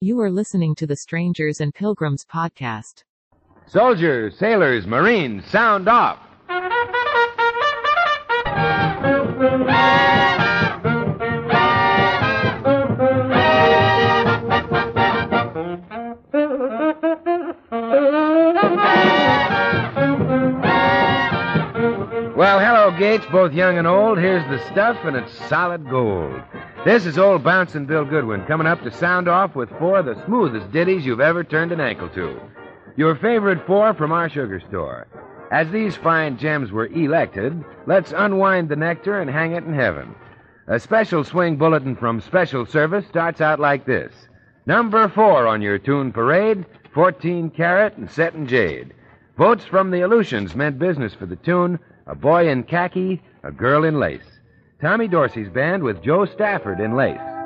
You are listening to the Strangers and Pilgrims podcast. Soldiers, sailors, Marines, sound off. Well, hello, Gates, both young and old. Here's the stuff, and it's solid gold. This is old Bouncing Bill Goodwin coming up to sound off with four of the smoothest ditties you've ever turned an ankle to. Your favorite four from our sugar store. As these fine gems were elected, let's unwind the nectar and hang it in heaven. A special swing bulletin from Special Service starts out like this Number four on your tune parade 14 carat and set in jade. Votes from the Aleutians meant business for the tune A Boy in Khaki, A Girl in Lace. Tommy Dorsey's band with Jo Stafford in Lace.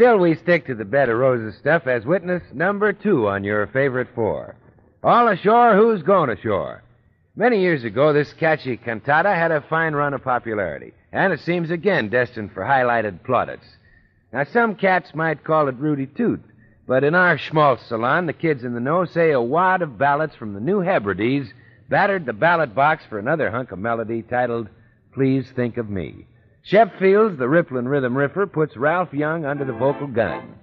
Still we stick to the bed of roses stuff as witness number two on your favorite four. All ashore, who's going ashore? Many years ago, this catchy cantata had a fine run of popularity, and it seems again destined for highlighted plaudits. Now, some cats might call it Rudy Toot, but in our schmaltz salon, the kids in the know say a wad of ballads from the New Hebrides battered the ballot box for another hunk of melody titled Please Think of Me. Shep Fields, the Rippling Rhythm Riffer, puts Ralph Young under the vocal gun.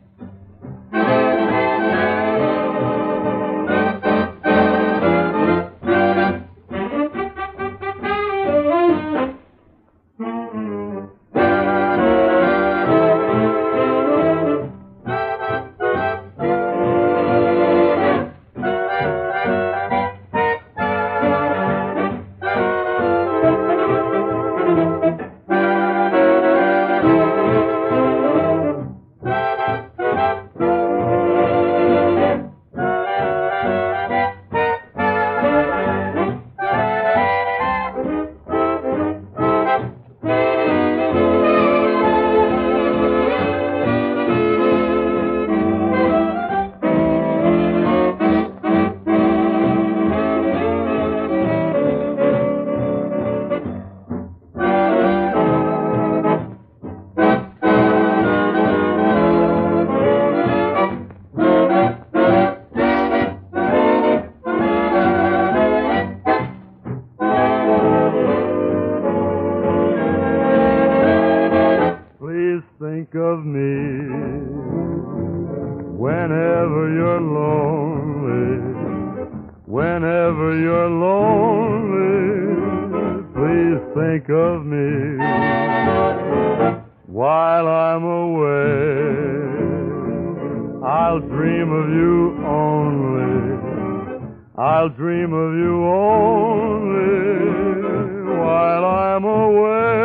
I'm away.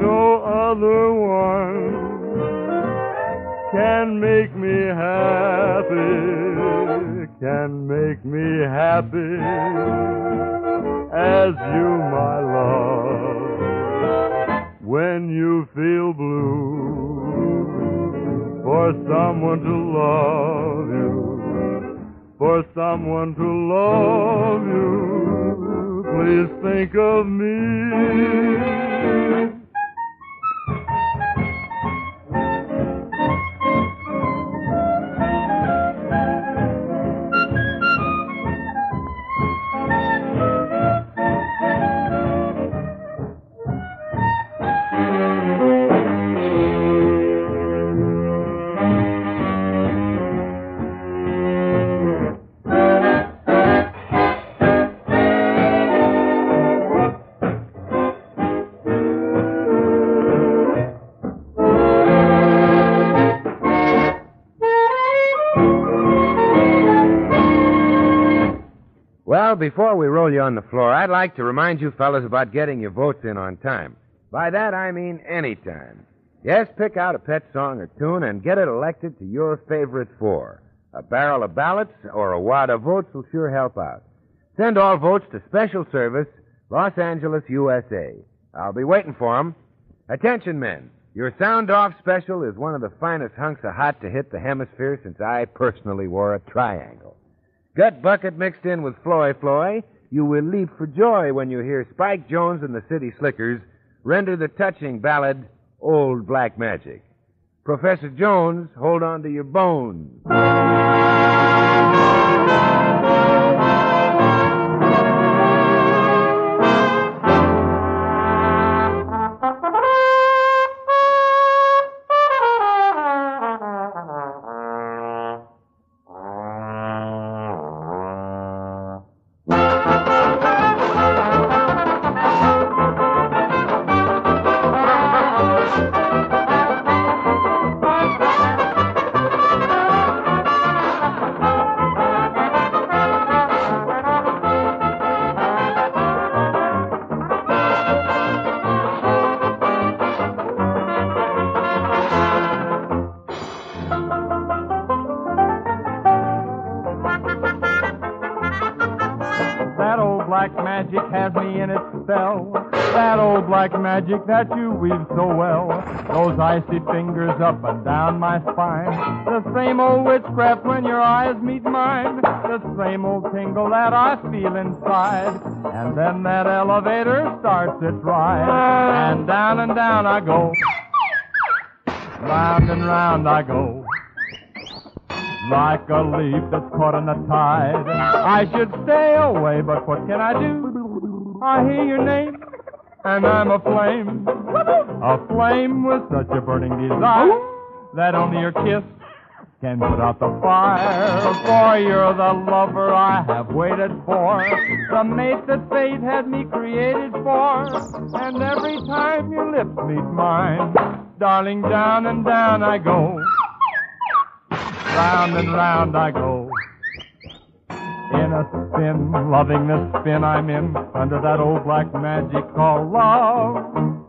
No other one can make me happy, can make me happy as you, my love. When you feel blue, for someone to love you for someone to love you. Please think of me. Before we roll you on the floor, I'd like to remind you fellas about getting your votes in on time. By that, I mean any time. Yes, pick out a pet song or tune and get it elected to your favorite four. A barrel of ballots or a wad of votes will sure help out. Send all votes to Special Service, Los Angeles, USA. I'll be waiting for 'em. Attention, men. Your sound off special is one of the finest hunks of hot to hit the hemisphere since I personally wore a triangle. Gut bucket mixed in with Floy Floy, you will leap for joy when you hear Spike Jones and the City Slickers render the touching ballad, Old Black Magic. Professor Jones, hold on to your bones. Fingers up and down my spine. The same old witchcraft when your eyes meet mine. The same old tingle that I feel inside. And then that elevator starts its ride. And down and down I go. Round and round I go. Like a leaf that's caught in the tide. I should stay away, but what can I do? I hear your name, and I'm aflame. Aflame with such a burning desire that only your kiss can put out the fire. For you're the lover I have waited for, the mate that fate had me created for. And every time your lips meet mine, darling, down and down I go. Round and round I go. In spin, loving the spin I'm in, under that old black magic called love.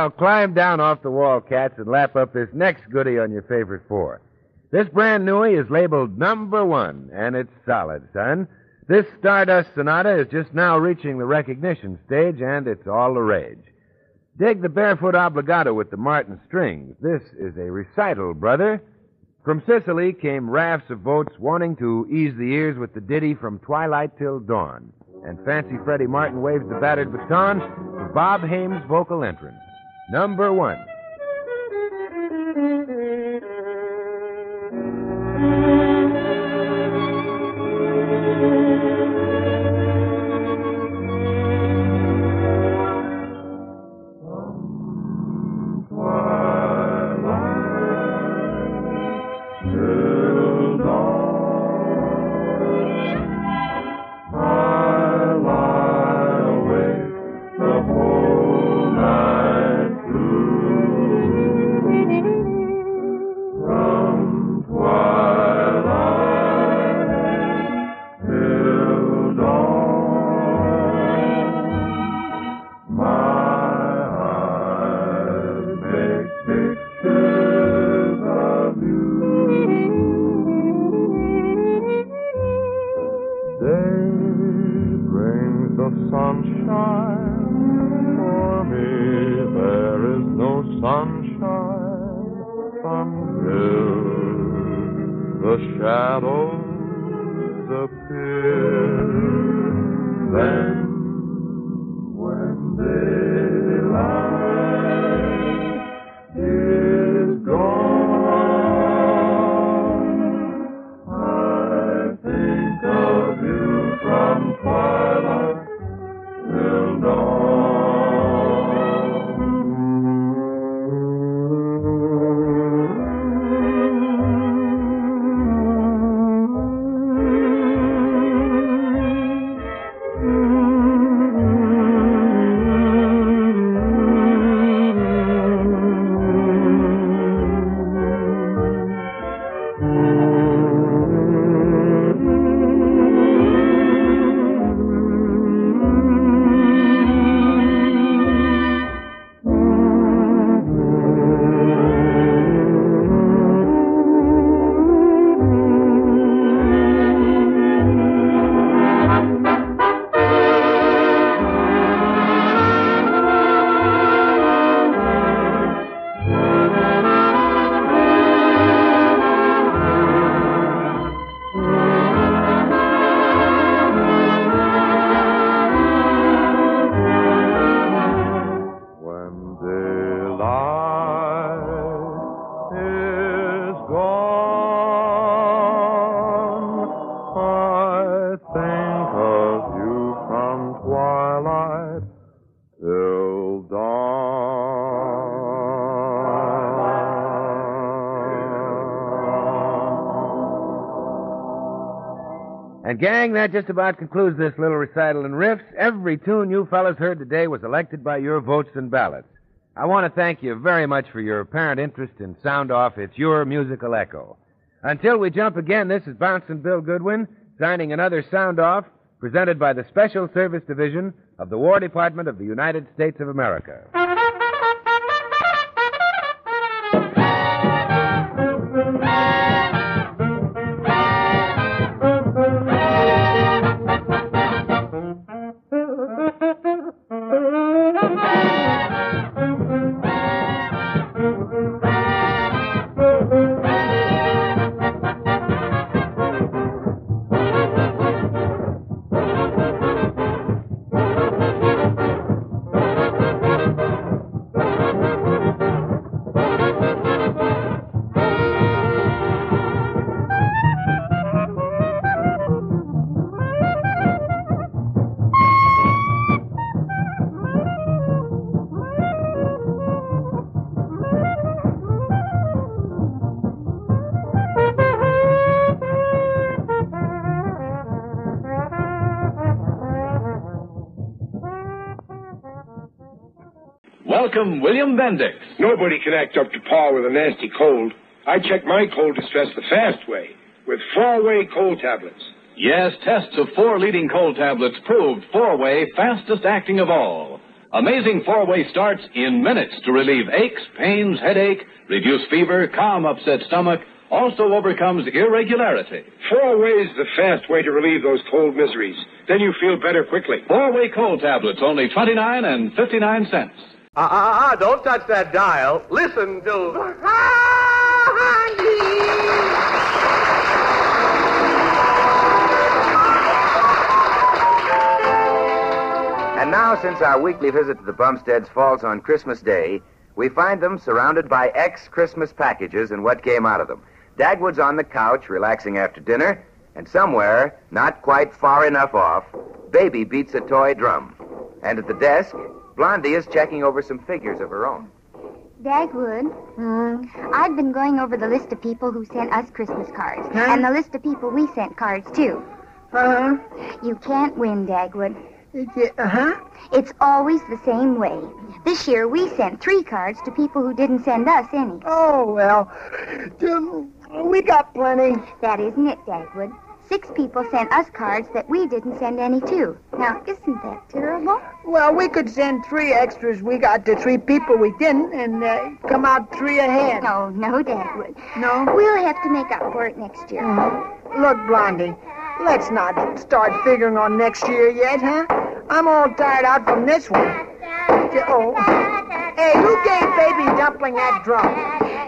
Well, climb down off the wall, cats, and lap up this next goodie on your favorite four. This brand newie is labeled number one, and it's solid, son. This Stardust Sonata is just now reaching the recognition stage, and it's all the rage. Dig the barefoot obligato with the Martin strings. This is a recital, brother. From Sicily came rafts of votes wanting to ease the ears with the ditty from twilight till dawn. And Fancy Freddie Martin waves the battered baton for Bob Hames' vocal entrance. Number one. Gang, that just about concludes this little recital in riffs. Every tune you fellas heard today was elected by your votes and ballots. I want to thank you very much for your apparent interest in Sound Off. It's your musical echo. Until we jump again, this is Bouncing Bill Goodwin signing another Sound Off presented by the Special Service Division of the War Department of the United States of America. Nobody can act up to par with a nasty cold. I check my cold distress the fast way with four-way cold tablets. Yes, tests of four leading cold tablets proved four-way fastest acting of all. Amazing four-way starts in minutes to relieve aches, pains, headache, reduce fever, calm upset stomach, also overcomes irregularity. Four ways the fast way to relieve those cold miseries. Then you feel better quickly. Four-way cold tablets, only 29 and 59 cents. Ah, ah, ah, don't touch that dial. Listen to. And now, since our weekly visit to the Bumsteads falls on Christmas Day, we find them surrounded by ex Christmas packages and what came out of them. Dagwood's on the couch, relaxing after dinner, and somewhere, not quite far enough off, Baby beats a toy drum. And at the desk, Blondie is checking over some figures of her own. Dagwood, I've been going over the list of people who sent us Christmas cards, and the list of people we sent cards to. Uh-huh. You can't win, Dagwood. Uh-huh. It's always the same way. This year we sent three cards to people who didn't send us any. Oh, well. We got plenty. That isn't it, Dagwood. Six people sent us cards that we didn't send any to. Now, isn't that terrible? Well, we could send three extras we got to three people we didn't and uh, come out three ahead. No, no, Dagwood. No? We'll have to make up for it next year. Look, Blondie, let's not start figuring on next year yet, huh? I'm all tired out from this one. Oh. Hey, who gave Baby Dumpling that drum?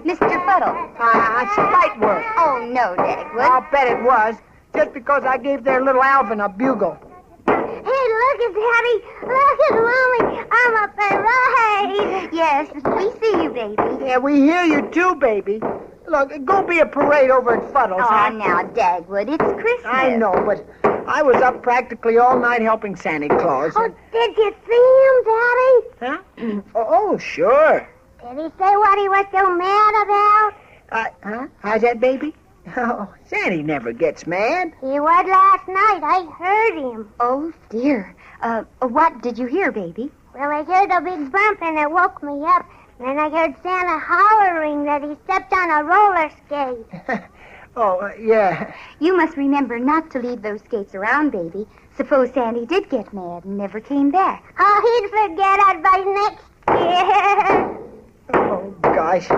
Mr. Fuddle. Ah, spite work. Oh, no, Dagwood. I'll bet it was, just because I gave their little Alvin a bugle. Hey, look at Daddy. Look at Mommy. I'm up and right. Yes, we see you, baby. Yeah, we hear you too, baby. Look, go be a parade over at Fuddles, Oh, huh? now, Dagwood, it's Christmas. I know, but I was up practically all night helping Santa Claus. Oh, did you see him, Daddy? Huh? oh, oh, sure. Did he say what he was so mad about? Uh, huh? How's that, baby? Oh, Sandy never gets mad. He was last night. I heard him. Oh, dear. Uh, what did you hear, baby? Well, I heard a big bump and it woke me up. Then I heard Santa hollering that he stepped on a roller skate. Oh, uh, yeah. You must remember not to leave those skates around, baby. Suppose Sandy did get mad and never came back. Oh, he'd forget it by next year. Oh, gosh.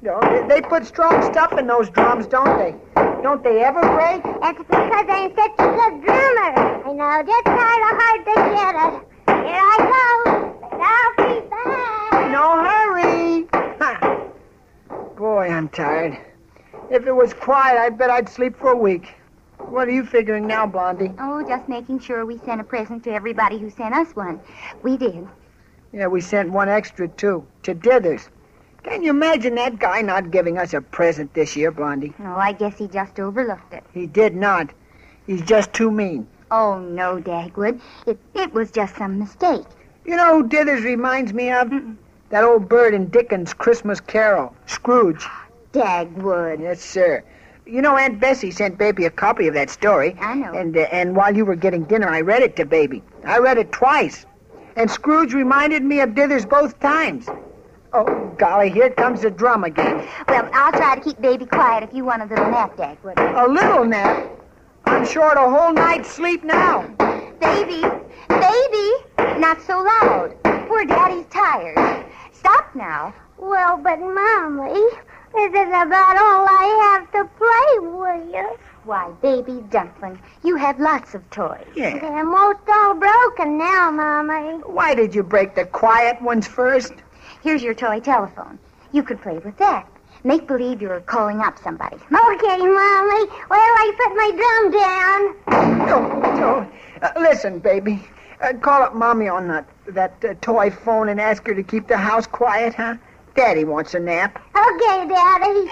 No, they- they put strong stuff in those drums, don't they? Don't they ever break? It's because I'm such a good drummer. I know just how hard to get it. Here I go, but I'll be back. No hurry. Boy, I'm tired. If it was quiet, I bet I'd sleep for a week. What are you figuring now, Blondie? Oh, just making sure we sent a present to everybody who sent us one. We did. Yeah, we sent one extra, too, to Dithers. Can you imagine that guy not giving us a present this year, Blondie? No, I guess he just overlooked it. He did not. He's just too mean. Oh, no, Dagwood. It, it was just some mistake. You know who Dithers reminds me of? That old bird in Dickens' Christmas Carol, Scrooge. Dagwood. Yes, sir. You know, Aunt Bessie sent Baby a copy of that story. I know. And uh, and while you were getting dinner, I read it to Baby. I read it twice. And Scrooge reminded me of Dithers both times. Oh, golly, here comes the drum again. Well, I'll try to keep baby quiet if you want a little nap, Dagwood. A little nap. I'm short a whole night's sleep now. Baby, baby, not so loud. Poor Daddy's tired. Stop now. Well, but Mommy, this is about all I have to play with. Why, baby dumpling, you have lots of toys. Yeah. They're most all broken now, Mommy. Why did you break the quiet ones first? Here's your toy telephone. You could play with that. Make believe you're calling up somebody. Okay, Mommy. Where do I put my drum down? No, no. Uh, listen, baby. Uh, call up Mommy on that, that uh, toy phone and ask her to keep the house quiet, huh? Daddy wants a nap. Okay, Daddy.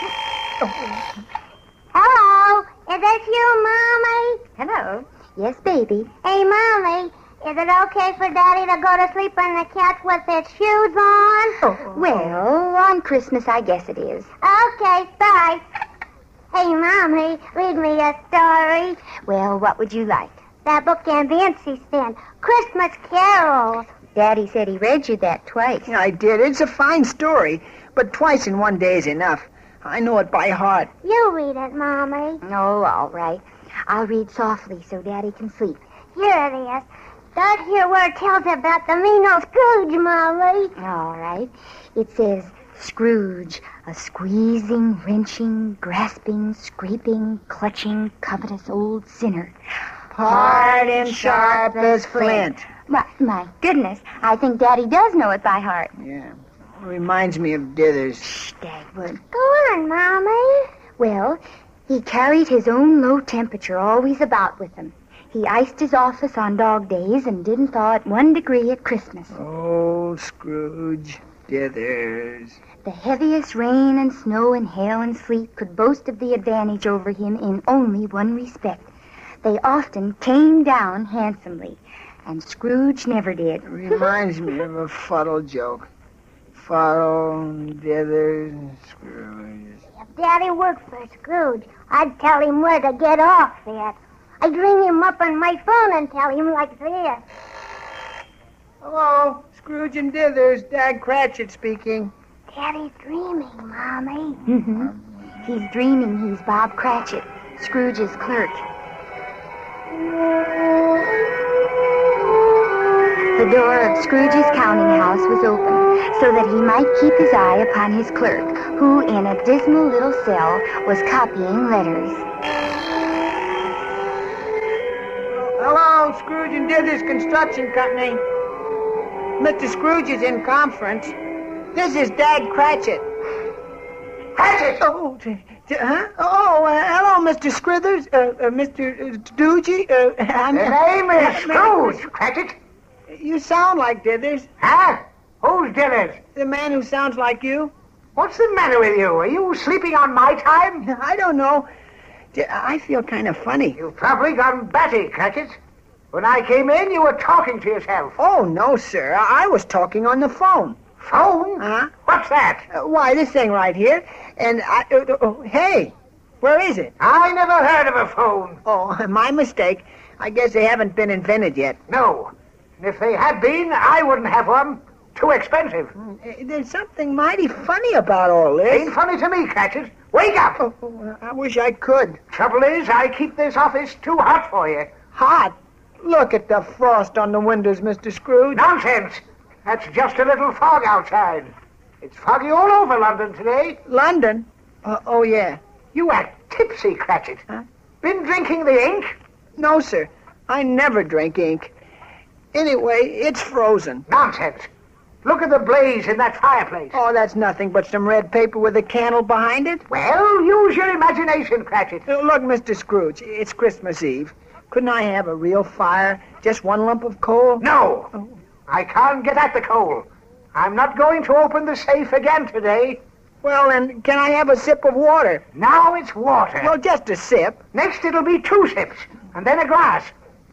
Hello, is this you, Mommy? Hello. Yes, baby. Hey, Mommy, is it okay for Daddy to go to sleep on the couch with his shoes on? Oh. Well, on Christmas, I guess it is. Okay, bye. Hey, Mommy, read me a story. Well, what would you like? That book Aunt Nancy sent, Christmas Carols. Daddy said he read you that twice. I did. It's a fine story, but twice in one day is enough. I know it by heart. You read it, Mommy. Oh, all right. I'll read softly so Daddy can sleep. Here it is. Start here where it tells about the mean old Scrooge, Mommy. All right. It says, Scrooge, a squeezing, wrenching, grasping, scraping, clutching, covetous old sinner. Hard and sharp as flint. My, my goodness, I think Daddy does know it by heart. Yeah. Reminds me of Dithers. Shh, Dagwood. Go on, Mommy. Well, he carried his own low temperature always about with him. He iced his office on dog days and didn't thaw it one degree at Christmas. Oh, Scrooge Dithers. The heaviest rain and snow and hail and sleet could boast of the advantage over him in only one respect. They often came down handsomely, and Scrooge never did. Reminds me of a fuddle joke. Fuddle, Dithers, Scrooge. If Daddy worked for Scrooge, I'd tell him where to get off at. I'd ring him up on my phone and tell him like this. Hello, Scrooge and Dithers. Dad Cratchit speaking. Daddy's dreaming, Mommy. Mm-hmm. He's dreaming he's Bob Cratchit, Scrooge's clerk. The door of Scrooge's counting house was open so that he might keep his eye upon his clerk, who in a dismal little cell was copying letters. Hello, Scrooge and Dithers Construction Company. Mr. Scrooge is in conference. This is Dad Cratchit. Cratchit! Oh, t- huh? Oh, uh, hello, Mr. Scrithers, uh, uh, Mr. Doogie. Uh, I'm, The name is Scrooge, Cratchit. You sound like Dithers. Huh? Who's Dillard? The man who sounds like you. What's the matter with you? Are you sleeping on my time? I don't know. I feel kind of funny. You've probably gone batty, Cratchit. When I came in, you were talking to yourself. Oh, no, sir. I, was talking on the phone. Phone? Huh? What's that? Uh, why, this thing right here. And I. Uh, uh, oh, hey, where is it? I never heard of a phone. Oh, my mistake. I guess they haven't been invented yet. No. And if they had been, I wouldn't have one. Too expensive. Uh, There's something mighty funny about all this. Ain't funny to me, Cratchit. Wake up. Oh, oh, I wish I could. Trouble is, I keep this office too hot for you. Hot. Look at the frost on the windows, Mr. Scrooge. Nonsense. That's just a little fog outside. It's foggy all over London today. London? Uh, oh, yeah. You act tipsy, Cratchit. Huh? Been drinking the ink? No, sir. I never drink ink. Anyway, it's frozen. Nonsense. Look at the blaze in that fireplace. Oh, that's nothing but some red paper with a candle behind it. Well, use your imagination, Cratchit. Look, Mr. Scrooge, it's Christmas Eve. Couldn't I have a real fire? Just one lump of coal? No. Oh. I can't get at the coal. I'm not going to open the safe again today. Well, then, can I have a sip of water? Now it's water. Well, just a sip. Next it'll be two sips, and then a glass.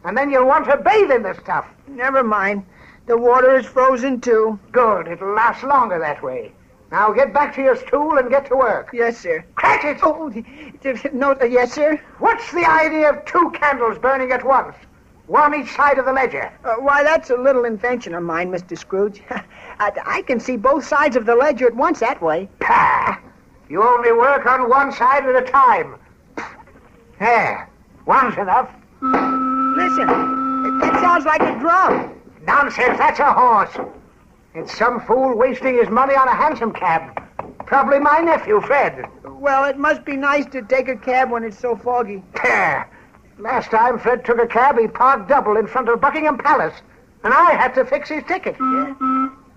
And then you'll want to bathe in the stuff. Never mind. The water is frozen, too. Good. It'll last longer that way. Now get back to your stool and get to work. Yes, sir. Cratchit! Oh, no, uh, yes, sir. What's the idea of two candles burning at once? One each side of the ledger. Uh, why, that's a little invention of mine, Mr. Scrooge. I, I can see both sides of the ledger at once that way. Pah! You only work on one side at a time. There. One's enough. Listen, that sounds like a drum. Nonsense, that's a horse. It's some fool wasting his money on a hansom cab. Probably my nephew, Fred. Well, it must be nice to take a cab when it's so foggy. Last time Fred took a cab, he parked double in front of Buckingham Palace. And I had to fix his ticket.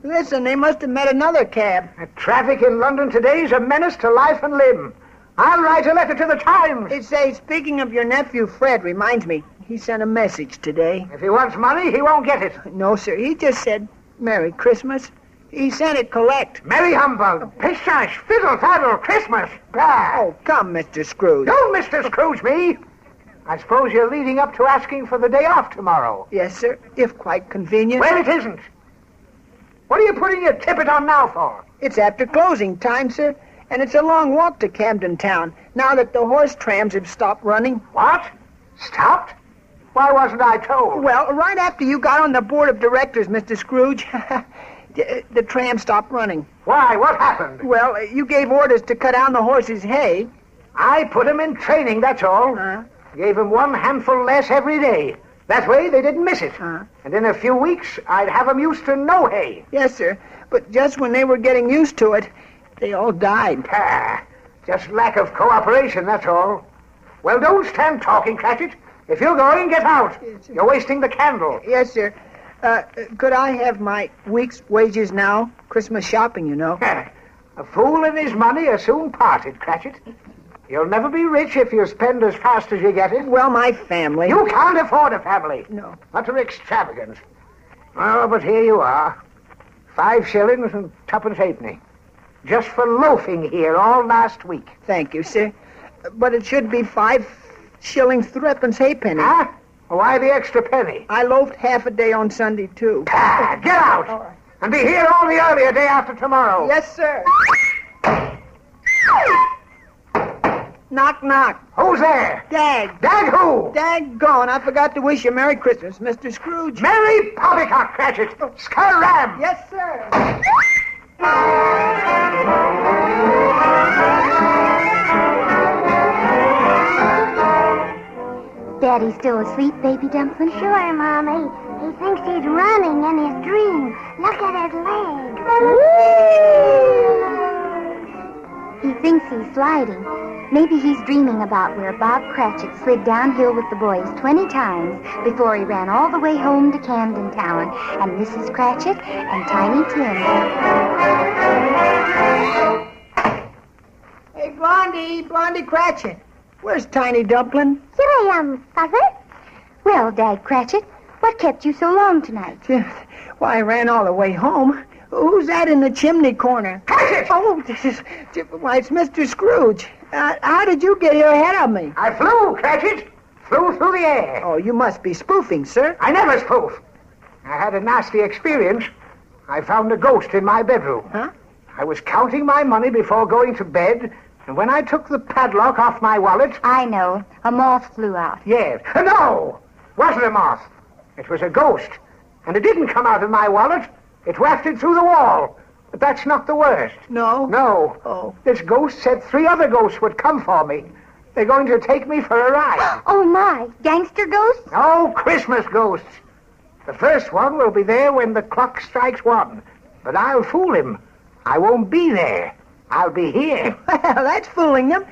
Listen, they must have met another cab. The traffic in London today is a menace to life and limb. I'll write a letter to the Times. It says, speaking of your nephew, Fred, reminds me, he sent a message today. If he wants money, he won't get it. No, sir, he just said, Merry Christmas. He sent it collect. Merry humbug, pish tush, fiddle faddle, Christmas. Bah! Oh, come, Mr. Scrooge. Don't Mr. Scrooge me. I suppose you're leading up to asking for the day off tomorrow. Yes, sir, if quite convenient. Well, it isn't. What are you putting your tippet on now for? It's after closing time, sir, and it's a long walk to Camden Town, now that the horse trams have stopped running. What? Stopped? Why wasn't I told? Well, right after you got on the board of directors, Mr. Scrooge, the, the tram stopped running. Why? What happened? Well, you gave orders to cut down the horses' hay. I put 'em in training, that's all. Huh? Gave 'em one handful less every day. That way they didn't miss it. Huh? And in a few weeks, I'd have them used to no hay. Yes, sir, but just when they were getting used to it, They all died. Ah, just lack of cooperation, that's all. Well, don't stand talking, Cratchit. If you're going, get out. You're wasting the candle. Yes, sir. Uh, could I have my week's wages now? Christmas shopping, you know. A fool and his money are soon parted, Cratchit. You'll never be rich if you spend as fast as you get it. Well, my family. You can't afford a family. No. Utter extravagance. Oh, but here you are. Five shillings and twopence halfpenny. Just for loafing here all last week. Thank you, sir. But it should be five shillings, threepence halfpenny. Huh? Why the extra penny? I loafed half a day on Sunday, too. Ah, get out! All right. And be here all the earlier day after tomorrow. Yes, sir. knock, knock. Who's there? Dag. Dag who? Dag gone. I forgot to wish you Merry Christmas, Mr. Scrooge. Merry Poppycock, Cratchit. Scaram. Yes, sir. Daddy's still asleep, baby dumpling? Sure, Mommy. He thinks he's running in his dream. Look at his leg. he thinks he's sliding. Maybe he's dreaming about where Bob Cratchit slid downhill with the boys 20 times before he ran all the way home to Camden Town and Mrs. Cratchit and Tiny Tim. Hey, Blondie, Blondie Cratchit. Where's Tiny Dumpling? Here I am, Father. Well, Dad Cratchit, what kept you so long tonight? Why, I ran all the way home. Who's that in the chimney corner? Cratchit! Oh, this is, why, it's Mr. Scrooge. Uh, how did you get here ahead of me? I flew, Cratchit. Flew through the air. Oh, you must be spoofing, sir. I never spoof. I had a nasty experience. I found a ghost in my bedroom. Huh? I was counting my money before going to bed, and when I took the padlock off my wallet, I know. A moth flew out. yes. Uh, no! Wasn't a moth. It was a ghost. And it didn't come out of my wallet. It wafted through the wall. But that's not the worst. No? No. Oh. This ghost said three other ghosts would come for me. They're going to take me for a ride. Oh, my. Gangster ghosts? Oh, Christmas ghosts. The first one will be there when the clock strikes one. But I'll fool him. I won't be there. I'll be here. Well, that's fooling them.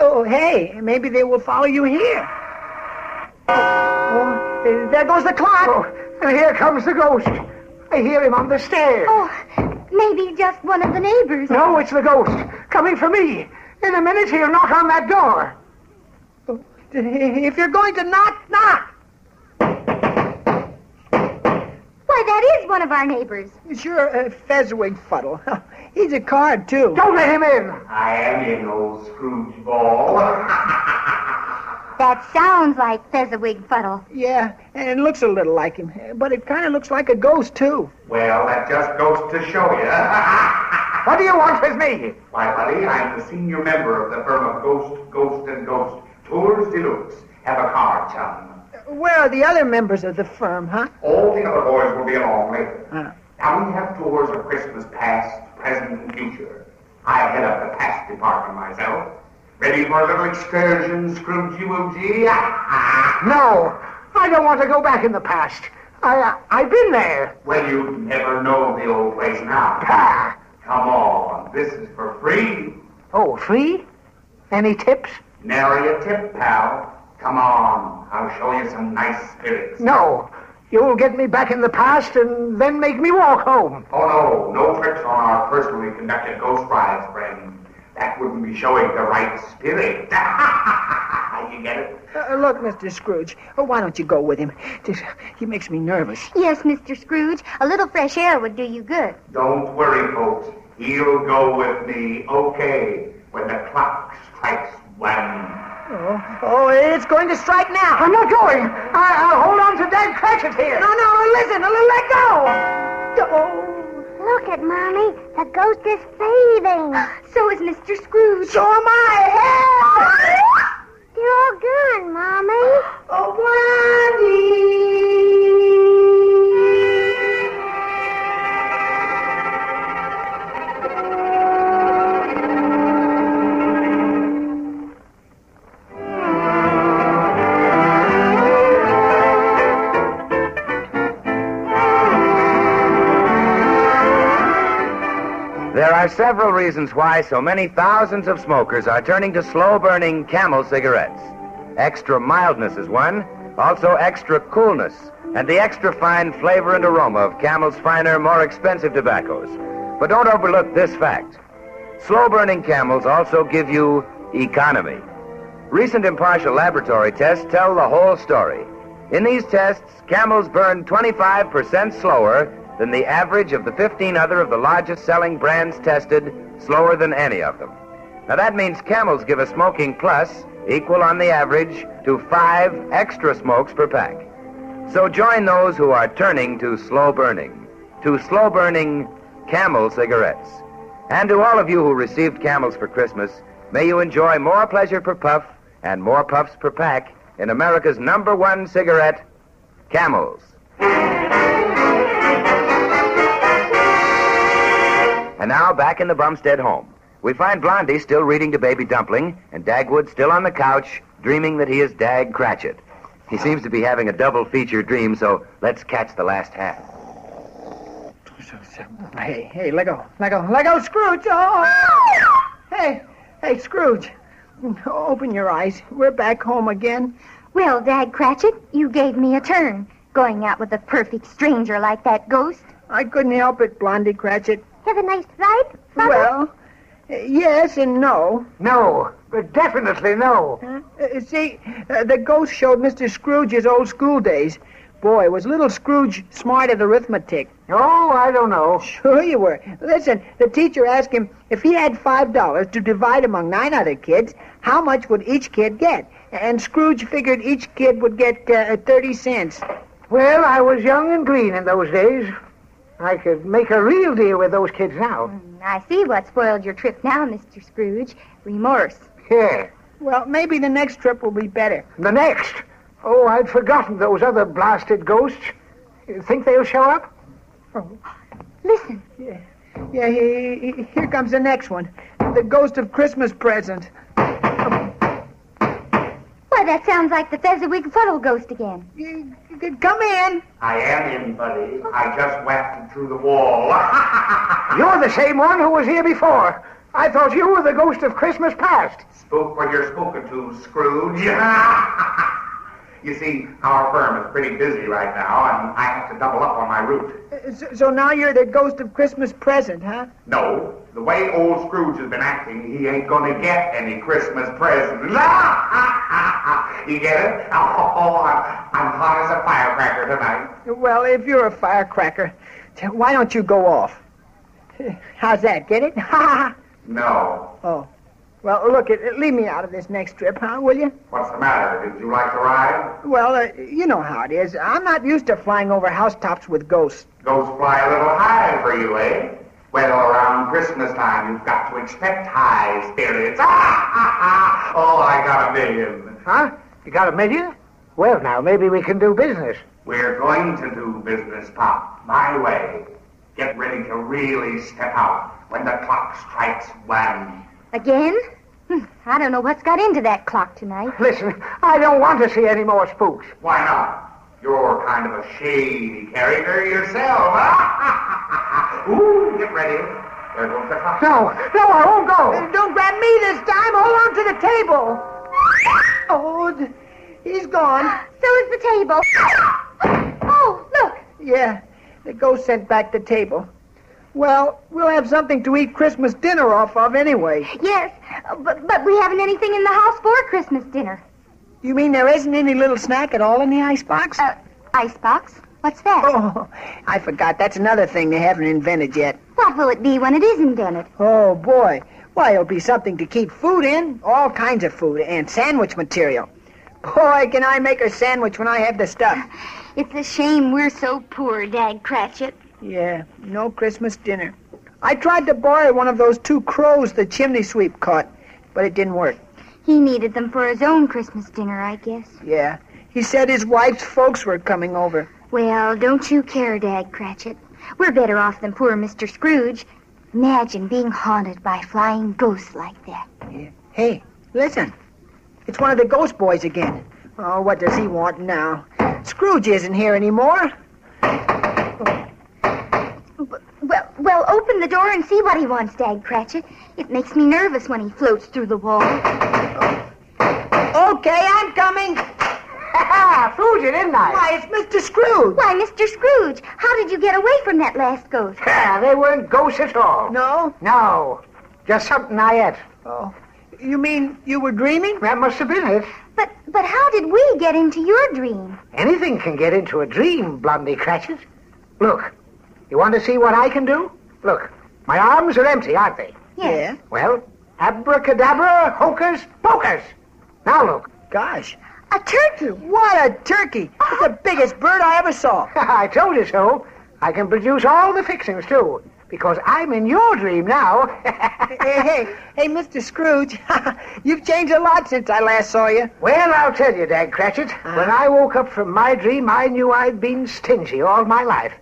Oh, hey, maybe they will follow you here. Oh, oh, there goes the clock. Oh, and here comes the ghost. I hear him on the stairs. Oh, maybe just one of the neighbors. No, it's the ghost. Coming for me. In a minute, he'll knock on that door. If you're going to knock, knock. Why, that is one of our neighbors. Sure, uh, Fezziwig Fuddle. He's a card, too. Don't let him in. I am in, old Scrooge Ball. That sounds like Fezziwig Fuddle. Yeah, and it looks a little like him. But it kind of looks like a ghost, too. well, that just goes to show you. What do you want with me? Why, buddy, I'm the senior member of the firm of Ghost, Ghost, and Ghost. Tours Deluxe. Have a card, chum. Where are the other members of the firm, huh? All the other boys will be along later. Uh, Now, we have tours of Christmas past, present, and future. I head up the past department myself. Ready for a little excursion, Scroogey Woogey? No, I don't want to go back in the past. I, uh, I've been there. Well, you never know the old place now. Ah. Come on, this is for free. Oh, free? Any tips? Nary a tip, pal. Come on, I'll show you some nice spirits. No. You'll get me back in the past and then make me walk home. Oh, no, no tricks on our personally conducted ghost rides, friend. That wouldn't be showing the right spirit. you get it? uh, look, Mr. Scrooge, oh, why don't you go with him? This, he makes me nervous. Yes, Mr. Scrooge. A little fresh air would do you good. Don't worry, folks. He'll go with me, okay, when the clock strikes one. Oh, oh, it's going to strike now. I'm not going. I, I'll hold on to Dad Cratchit here. No, no, listen, let go. Oh, Look at Mommy. The ghost is fading. So is Mr. Scrooge. so am I. Help! They're all gone, Mommy. Oh, There are are several reasons why so many thousands of smokers are turning to slow burning camel cigarettes. Extra mildness is one, also extra coolness, and the extra fine flavor and aroma of Camel's finer, more expensive tobaccos. But don't overlook this fact. Slow burning camels also give you economy. Recent impartial laboratory tests tell the whole story. In these tests, camels burn 25% slower than the average of the 15 other of the largest selling brands tested, slower than any of them. Now that means camels give a smoking plus equal on the average to five extra smokes per pack. So join those who are turning to slow burning, to slow burning camel cigarettes. And to all of you who received camels for Christmas, may you enjoy more pleasure per puff and more puffs per pack in America's number one cigarette, Camels. And now back in the Bumstead home. We find Blondie still reading to Baby Dumpling, and Dagwood still on the couch, dreaming that he is Dag Cratchit. He seems to be having a double feature dream, so let's catch the last half. Hey, hey, let go, let go, let go, Scrooge! Oh! Hey, hey, Scrooge. Open your eyes. We're back home again. Well, Dag Cratchit, you gave me a turn, going out with a perfect stranger like that ghost. I couldn't help it, Blondie Cratchit. Have a nice ride, Father? Well, yes and no. No, but definitely no. Uh, see, uh, the ghost showed Mr. Scrooge his old school days. Boy, was little Scrooge smart at arithmetic. Oh, I don't know. Sure you were. Listen, the teacher asked him if he had five dollars to divide among nine other kids, how much would each kid get? And Scrooge figured each kid would get uh, 30 cents. Well, I was young and green in those days. I could make a real deal with those kids now. Mm, I see what spoiled your trip now, Mr. Scrooge. Remorse. Yeah. Well, maybe the next trip will be better. The next? Oh, I'd forgotten those other blasted ghosts. You think they'll show up? Oh. Listen. Yeah, yeah he, he, here comes the next one. The ghost of Christmas present. Why, that sounds like the Fezziwig Fuddle ghost again. you Come in. I am in, buddy. I just wafted through the wall. You're the same one who was here before. I thought you were the ghost of Christmas past. Spook when you're spoken to, Scrooge. you see, our firm is pretty busy right now, and I have to double up on my route. Uh, So, so now you're the ghost of Christmas present, huh? No, the way old Scrooge has been acting, he ain't gonna get any Christmas presents. you get it? Oh, I'm, I'm hot as a firecracker tonight. Well, if you're a firecracker, why don't you go off? How's that? Get it? Ha! No. oh. Well, look, it, leave me out of this next trip, huh, will you? What's the matter? Did you like to ride? Well, uh, you know how it is. I'm not used to flying over housetops with ghosts. Ghosts fly a little high for you, eh? Well, around Christmas time, you've got to expect high spirits. Ah, ah, Ah! Oh, I got a million. Huh? You got a million? Well, now, maybe we can do business. We're going to do business, Pop. My way. Get ready to really step out when the clock strikes one. Again? Hmm, I don't know what's got into that clock tonight. Listen, I don't want to see any more spooks. Why not? You're kind of a shady character yourself. Ooh, get ready. There goes the clock. No, no, I won't go. Uh, Don't grab me this time. Hold on to the table. Oh, he's gone. So is the table. Oh, look. Yeah, the ghost sent back the table. Well, we'll have something to eat Christmas dinner off of anyway. Yes, but, but we haven't anything in the house for Christmas dinner. You mean there isn't any little snack at all in the icebox? Uh, icebox? What's that? Oh, I forgot. That's another thing they haven't invented yet. What will it be when it is invented? Oh, boy. Why, it'll be something to keep food in. All kinds of food and sandwich material. Boy, can I make a sandwich when I have the stuff. It's a shame we're so poor, Dag Cratchit. Yeah, no Christmas dinner. I tried to borrow one of those two crows the chimney sweep caught, but it didn't work. He needed them for his own Christmas dinner, I guess. Yeah. He said his wife's folks were coming over. Well, don't you care, Dag Cratchit. We're better off than poor Mr. Scrooge. Imagine being haunted by flying ghosts like that. Yeah. Hey, listen. It's one of the ghost boys again. Oh, what does he want now? Scrooge isn't here anymore. Oh. Well, Well, open the door and see what he wants, Dag Cratchit. It makes me nervous when he floats through the wall. Okay, I'm coming. Ha Fooled you, didn't I? Why, it's Mr. Scrooge. Why, Mr. Scrooge, how did you get away from that last ghost? Ha, they weren't ghosts at all. No? No. Just something I ate. Oh. You mean you were dreaming? That must have been it. But but how did we get into your dream? Anything can get into a dream, Blondie Cratchit. Look, you want to see what I can do? Look, my arms are empty, aren't they? Yeah. Well, abracadabra, hocus pocus. Now look. Gosh. A turkey. What a turkey. It's the biggest bird I ever saw. I told you so. I can produce all the fixings, too, because I'm in your dream now. hey, hey, hey, Mr. Scrooge. You've changed a lot since I last saw you. well, I'll tell you, Dag Cratchit. When uh-huh. I woke up from my dream, I knew I'd been stingy all my life.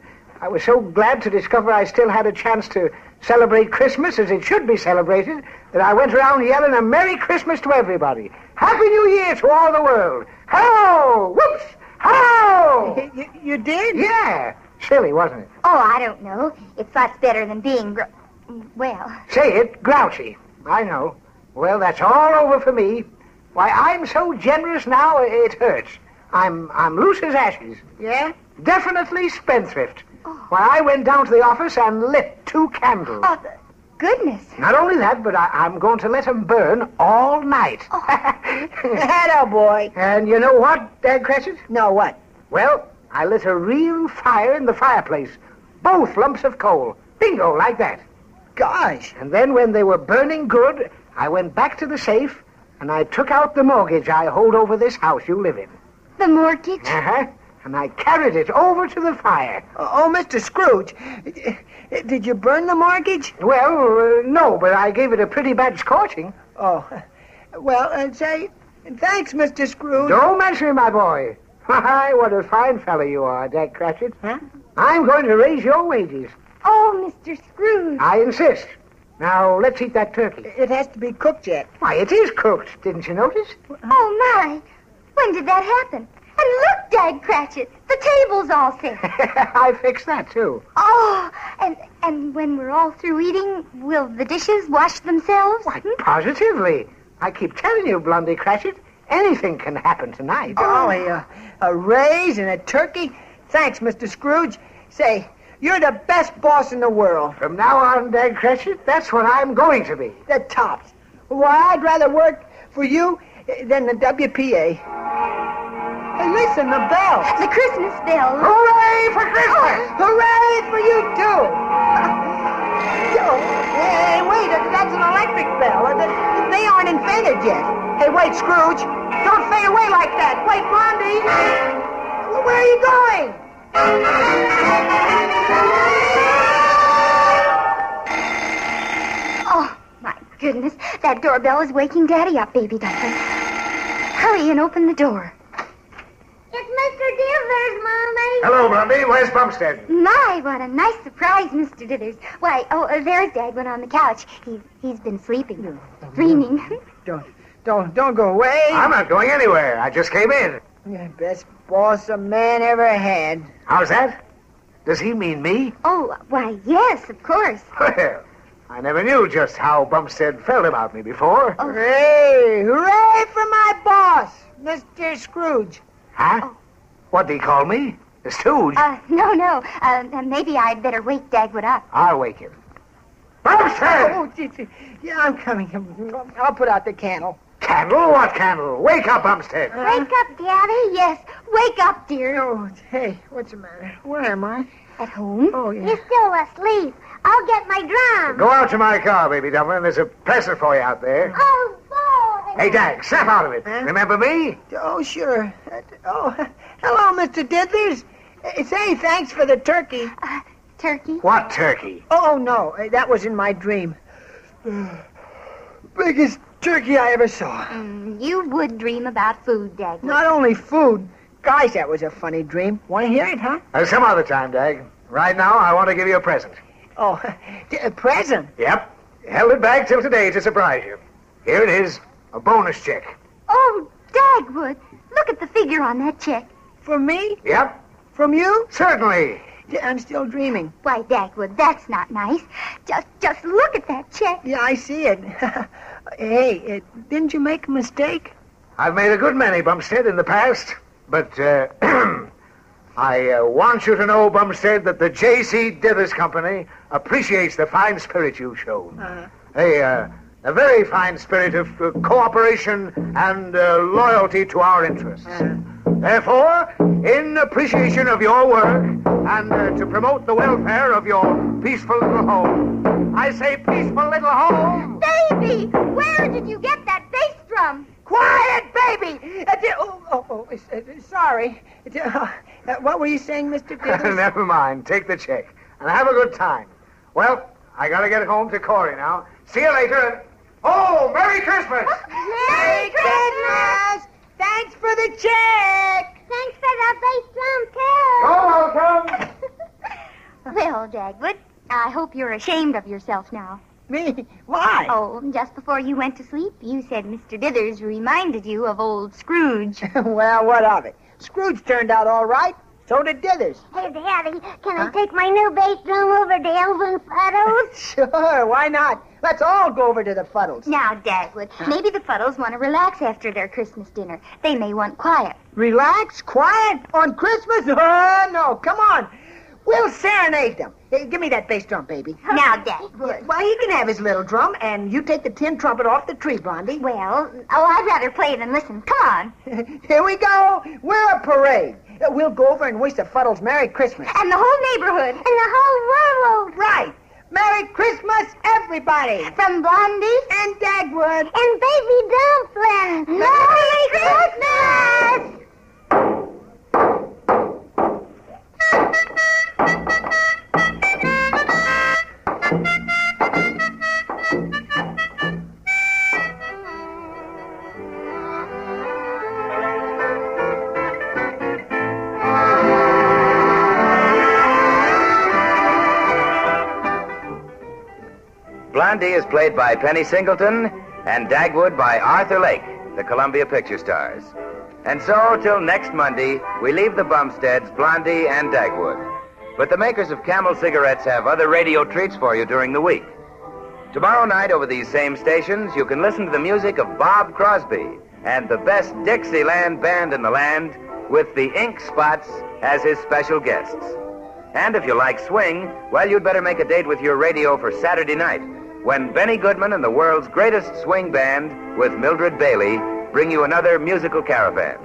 I was so glad to discover I still had a chance to celebrate Christmas as it should be celebrated that I went around yelling a Merry Christmas to everybody. Happy New Year to all the world. Ho! Whoops! Ho! You, you did? Yeah. Silly, wasn't it? Oh, I don't know. It's lots better than being gr- well. Say it, grouchy. I know. Well, that's all over for me. Why, I'm so generous now, it hurts. I'm I'm loose as ashes. Yeah? Definitely spendthrift. Why, I went down to the office and lit two candles. Oh, goodness. Not only that, but I, I'm going to let 'em burn all night. Hello, boy. and you know what, Dad Cratchit? No, what? Well, I lit a real fire in the fireplace. Both lumps of coal. Bingo, like that. Gosh. And then when they were burning good, I went back to the safe and I took out the mortgage I hold over this house you live in. The mortgage? Uh-huh. And I carried it over to the fire. Oh, Mr. Scrooge. Did you burn the mortgage? Well, uh, no, but I gave it a pretty bad scorching. Oh. Well, uh, say, thanks, Mr. Scrooge. Don't mention it, my boy. Why, what a fine fellow you are, Jack Cratchit. Huh? I'm going to raise your wages. Oh, Mr. Scrooge. I insist. Now, let's eat that turkey. It has to be cooked yet. Why, it is cooked. Didn't you notice? Oh, my. When did that happen? And look, Dag Cratchit, the table's all set. I fixed that, too. Oh, and and when we're all through eating, will the dishes wash themselves? Why, positively. I keep telling you, Blondie Cratchit, anything can happen tonight. Oh, Golly, a, a raise and a turkey? Thanks, Mr. Scrooge. Say, you're the best boss in the world. From now on, Dag Cratchit, that's what I'm going to be. The tops. Why, I'd rather work for you than the WPA. Hey, listen, the bell. The Christmas bell. Hooray for Christmas! Hooray for you, too. oh, hey, wait, uh, that's an electric bell. Uh, They aren't invented yet. Hey, wait, Scrooge. Don't fade away like that. Wait, Blondie. Where are you going? Oh, my goodness. That doorbell is waking Daddy up, baby Dumpling. Hurry and open the door. It's Mr. Dithers, Mommy. Hello, Blondie. Where's Bumstead? My, what a nice surprise, Mr. Dithers. Why, oh, uh, there's Dagwood on the couch. He's, he's been sleeping, dreaming. Don't, don't, don't go away. I'm not going anywhere. I just came in. Yeah, Best boss a man ever had. How's that? Does he mean me? oh, why, yes, of course. Well, I never knew just how Bumstead felt about me before. Hooray! Hooray for my boss, Mr. Scrooge. Huh? What'd he call me? The stooge? Uh, no, no. Uh, uh, maybe I'd better wake Dagwood up. I'll wake him. Bumstead! Oh, gee, gee. yeah, I'm coming. I'll put out the candle. Candle? What candle? Wake up, Bumstead. Wake up, Daddy. Yes, wake up, dear. Oh, hey, what's the matter? Where am I? At home? Oh, yeah. You're still asleep. I'll get my drum. Go out to my car, baby Dumpling. There's a present for you out there. Oh, boy. Hey, Dag, snap out of it. Huh? Remember me? Oh, sure. Oh, hello, Mr. Dithers. Uh, Say, thanks for the turkey. Uh, turkey? What turkey? Oh, no, uh, that was in my dream. Biggest turkey I ever saw. Mm, you would dream about food, Dag. Not only food. Gosh, that was a funny dream. Want to hear it, huh? Uh, some other time, Dag. Right now, I want to give you a present. Oh, a present. Yep. Held it back till today to surprise you. Here it is, a bonus check. Oh, Dagwood. Look at the figure on that check. For me? Yep, From you? certainly. I'm still dreaming. Why, Dagwood, that's not nice. Just, just look at that check. Yeah, I see it. hey, uh, didn't you make a mistake? I've made a good many, Bumstead, in the past, but uh, I uh, want you to know, Bumstead, that the J.C. Dithers Company appreciates the fine spirit you've shown. Uh, A, uh, a very fine spirit of uh, cooperation and uh, loyalty to our interests. uh, Therefore, in appreciation of your work and uh, to promote the welfare of your peaceful little home, I say peaceful little home. Baby, where did you get that bass drum? quiet, baby! Uh, di- oh, oh, oh, uh, uh, sorry. Uh, uh, what were you saying, Mr. Dithers? Never mind. Take the check and have a good time. Well, I gotta get home to Cora now. See you later. And oh, Merry Christmas! Merry Christmas! Thanks for the check! Thanks for the bass drum, too. You're welcome. Well, Dagwood, I hope you're ashamed of yourself now. Me? Why? Oh, just before you went to sleep, you said Mr. Dithers reminded you of old Scrooge. well, what of it? Scrooge turned out all right. So did Dithers. Hey, Daddy, can I take my new bass drum over to Elvin Fuddles? Sure, why not? Let's all go over to the Fuddles. Now, Dagwood, maybe the Fuddles want to relax after their Christmas dinner. They may want quiet. Relax, quiet, on Christmas? Oh, no, come on. We'll serenade them. Hey, give me that bass drum, baby. Now, Dagwood. Well, he can have his little drum, and you take the tin trumpet off the tree, Blondie. Well, oh, I'd rather play than listen. Come on. Here we go. We're a parade. We'll go over and wish the Fuddles Merry Christmas. And the whole neighborhood. And the whole world. Right. Merry Christmas, everybody. From Blondie And Dagwood. and Baby Dumpling. Merry Christmas! Blondie is played by Penny Singleton and Dagwood by Arthur Lake, the Columbia Picture Stars. And so, till next Monday, we leave the Bumsteads, Blondie, and Dagwood. But the makers of Camel cigarettes have other radio treats for you during the week. Tomorrow night, over these same stations, you can listen to the music of Bob Crosby and the best Dixieland band in the land with the Ink Spots as his special guests. And if you like swing, well, you'd better make a date with your radio for Saturday night when Benny Goodman and the world's greatest swing band with Mildred Bailey bring you another musical caravan.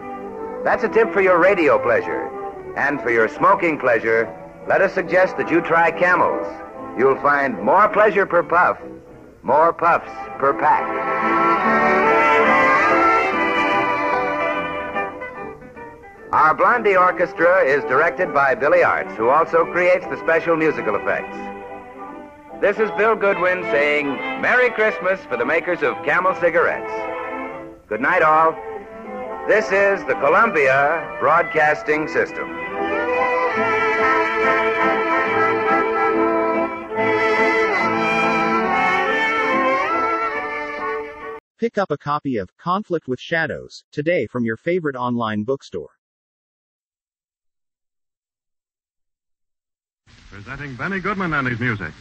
That's a tip for your radio pleasure. And for your smoking pleasure, let us suggest that you try camels. You'll find more pleasure per puff, more puffs per pack. Our Blondie Orchestra is directed by Billy Artzt, who also creates the special musical effects. This is Bill Goodwin saying Merry Christmas for the makers of Camel cigarettes. Good night, all. This is the Columbia Broadcasting System. Pick up a copy of Conflict with Shadows today from your favorite online bookstore. Presenting Benny Goodman and his music.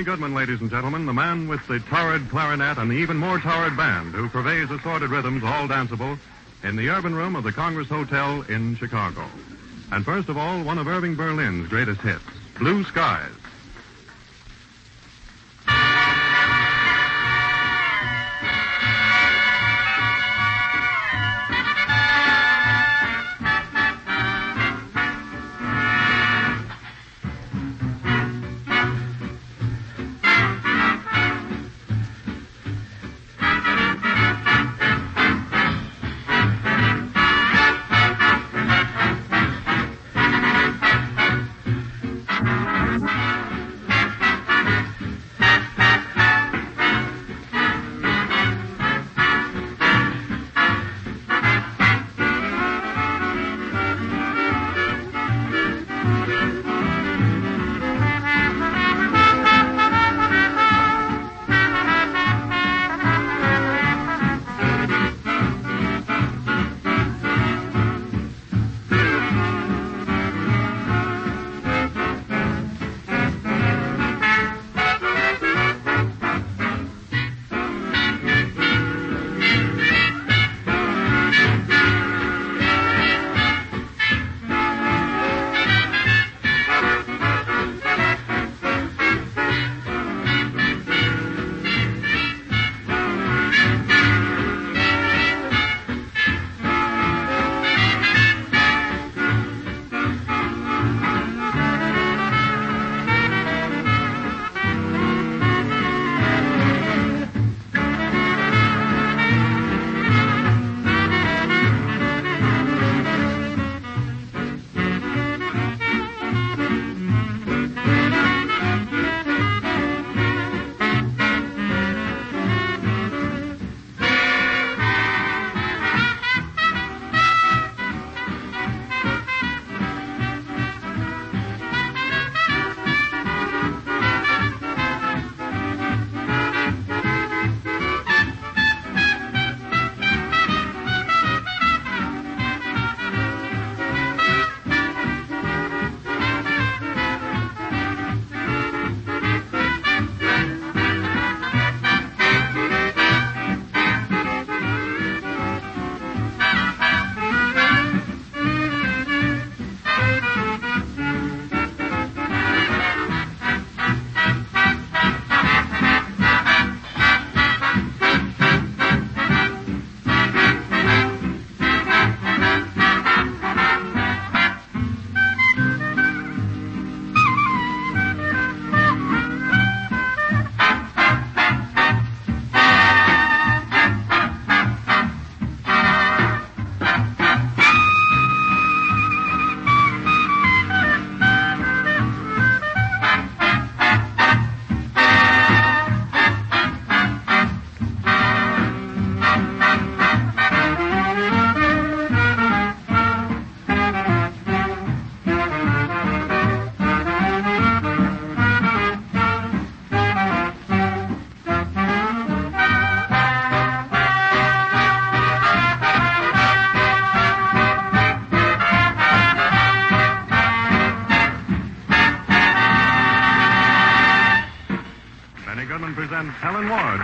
Benny Goodman, ladies and gentlemen, the man with the torrid clarinet and the even more torrid band who purveys assorted rhythms, all danceable, in the urban room of the Congress Hotel in Chicago. And first of all, one of Irving Berlin's greatest hits, Blue Skies.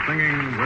Singing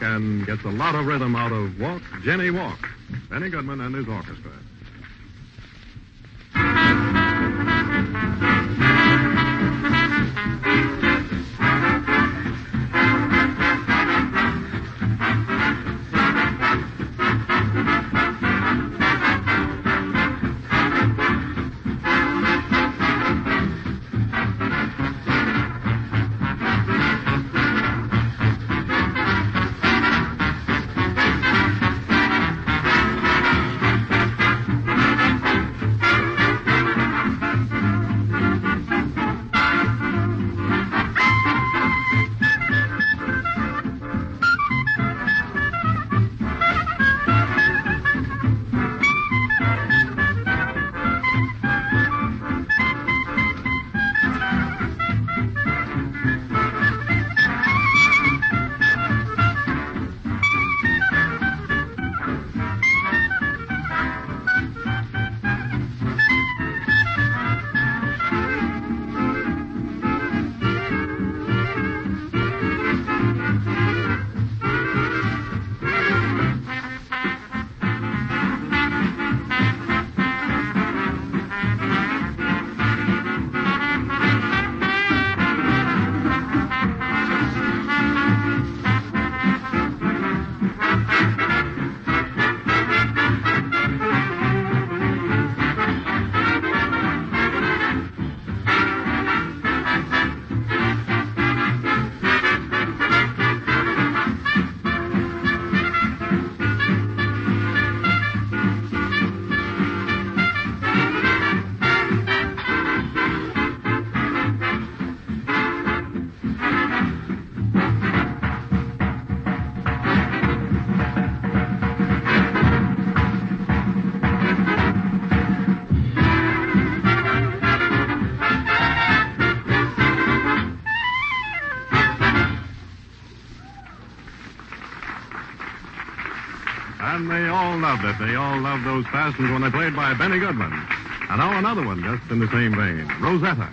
and gets a lot of rhythm out of Walk, Jenny Walk. Benny Goodman and his orchestra. All loved those fastens when they played by Benny Goodman. And now another one just in the same vein, Rosetta.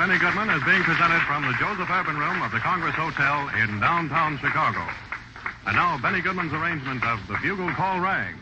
Benny Goodman is being presented from the Joseph Urban Room of the Congress Hotel in downtown Chicago. And now, Benny Goodman's arrangement of The Bugle Call Rag.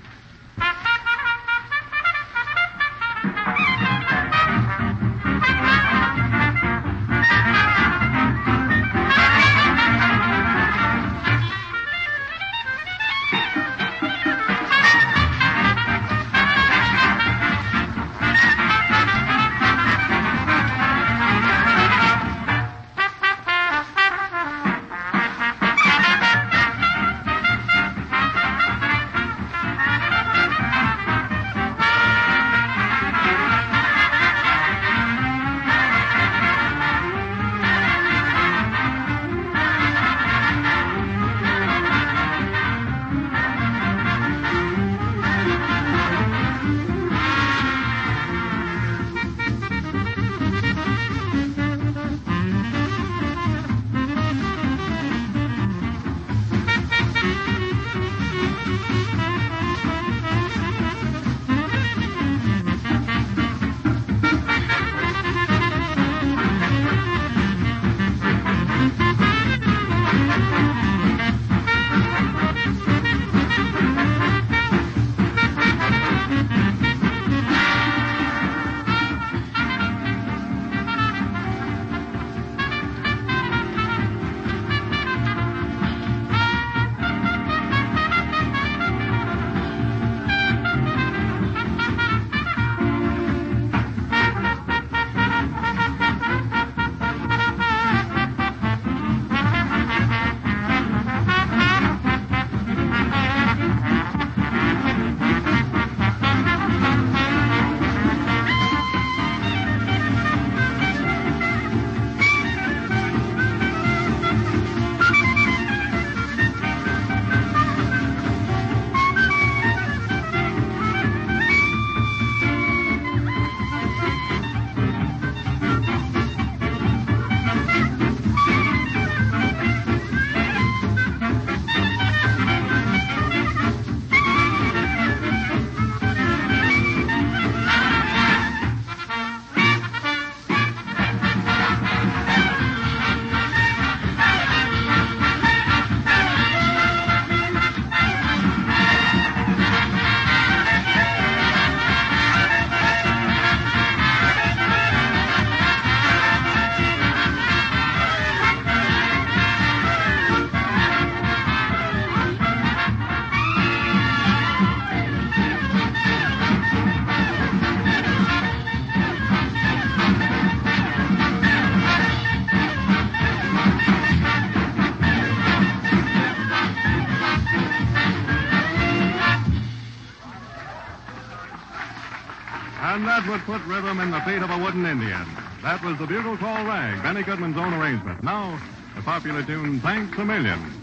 Indian. That was the bugle call rag, Benny Goodman's own arrangement. Now, the popular tune, Thanks a Million.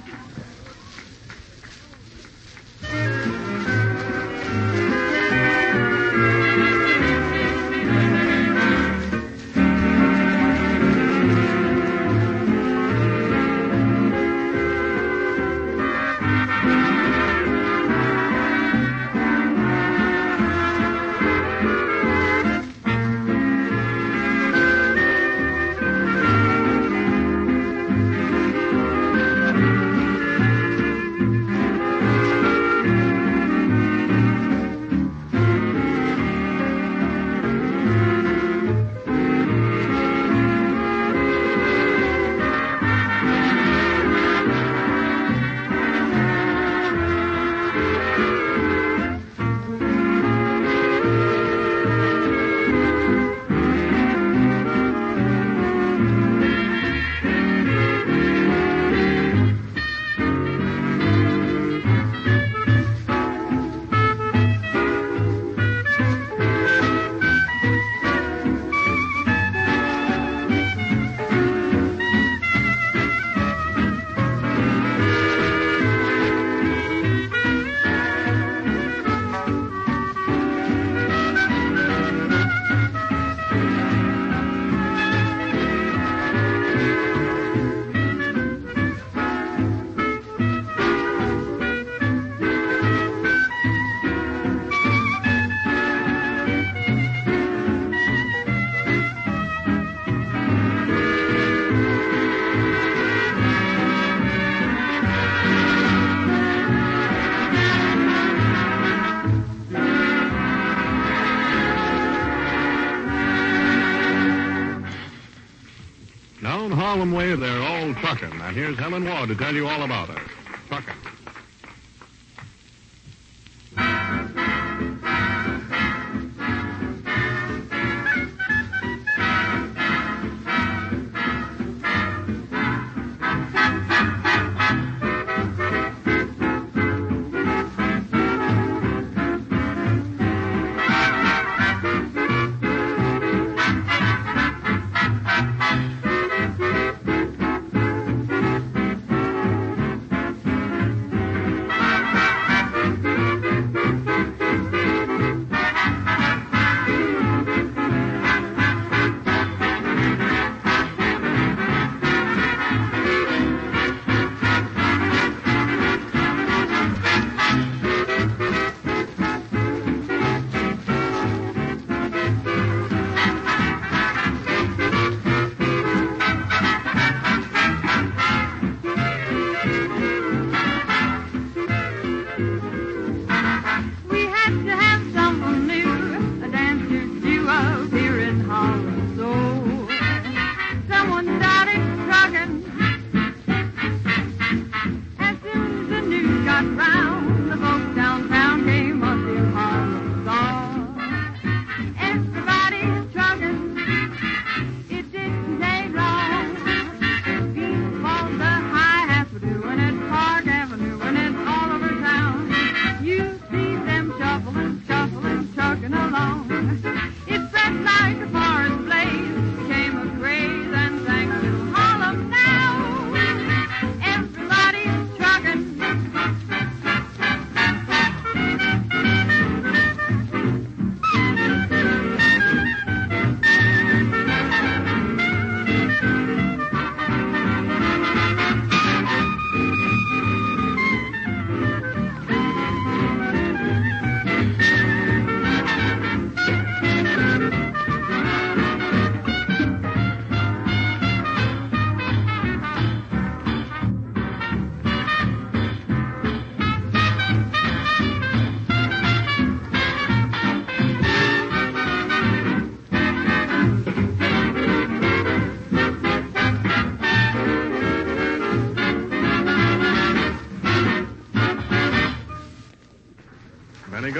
Harlem Wave, they're all trucking. And here's Helen Ward to tell you all about it.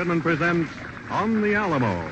Redmond presents On the Alamo.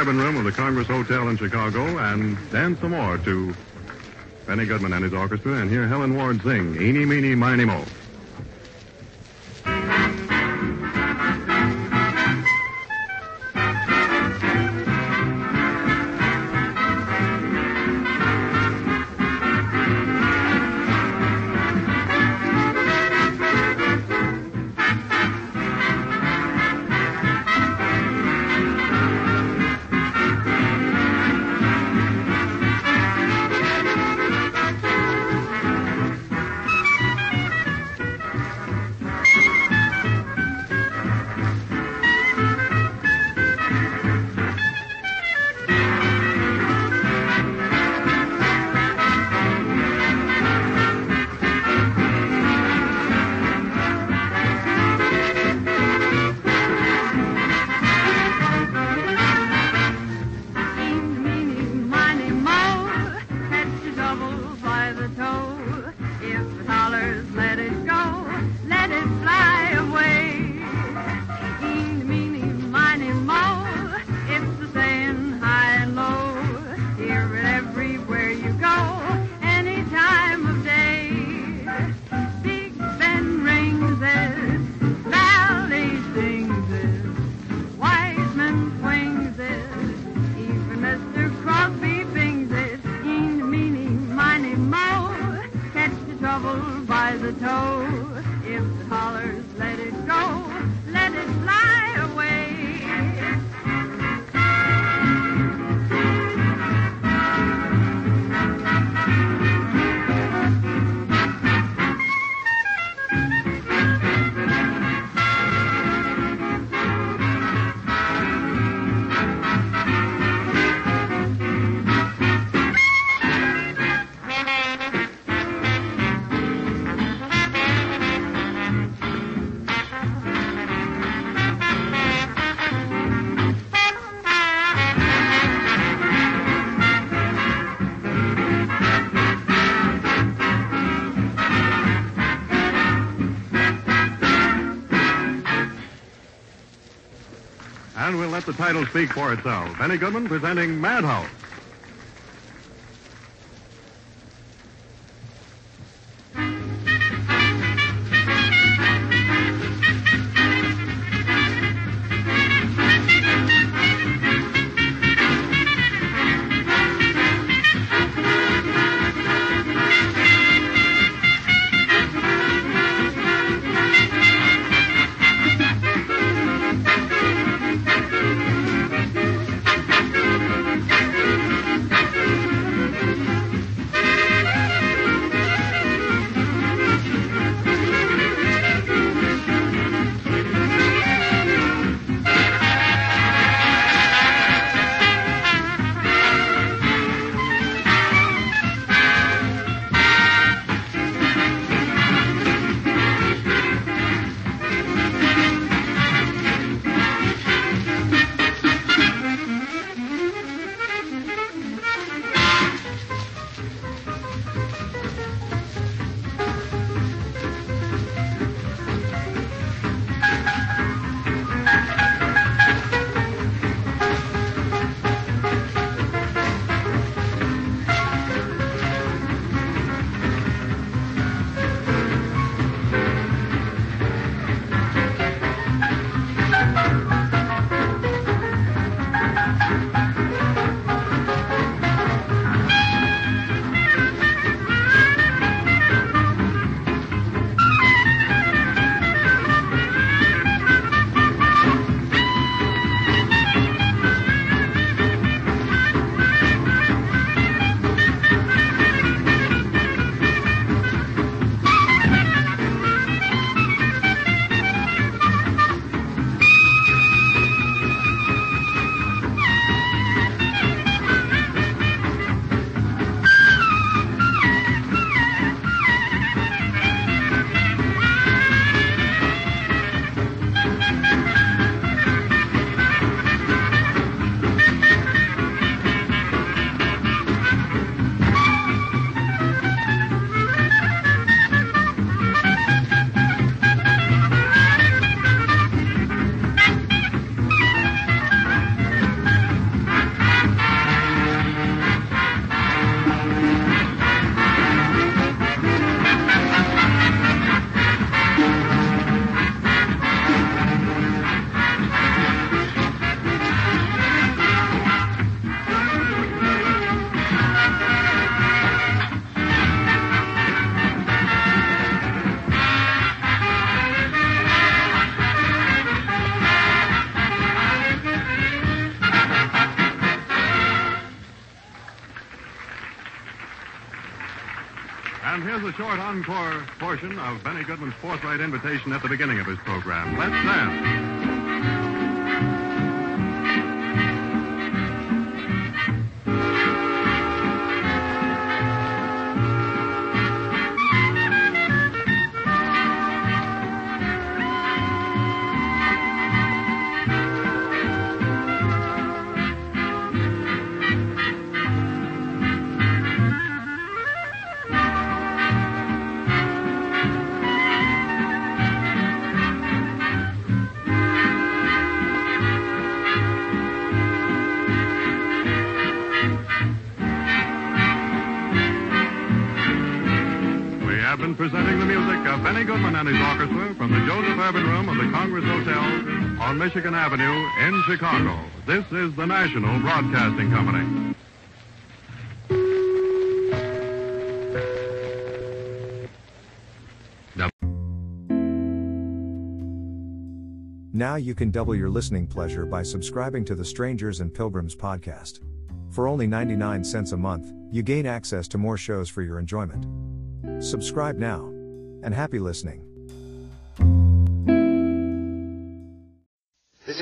cabin room of the Congress Hotel in Chicago and dance some more to Benny Goodman and his orchestra and hear Helen Ward sing Eeny, Meeny, Miny, Moe. title speak for itself. Benny Goodman presenting Madhouse. Encore portion of Benny Goodman's forthright invitation at the beginning of his program. Let's dance. On Michigan Avenue in Chicago. This is the National Broadcasting Company. Now you can double your listening pleasure by subscribing to the Strangers and Pilgrims podcast. For only 99 cents a month, you gain access to more shows for your enjoyment. Subscribe now. And happy listening.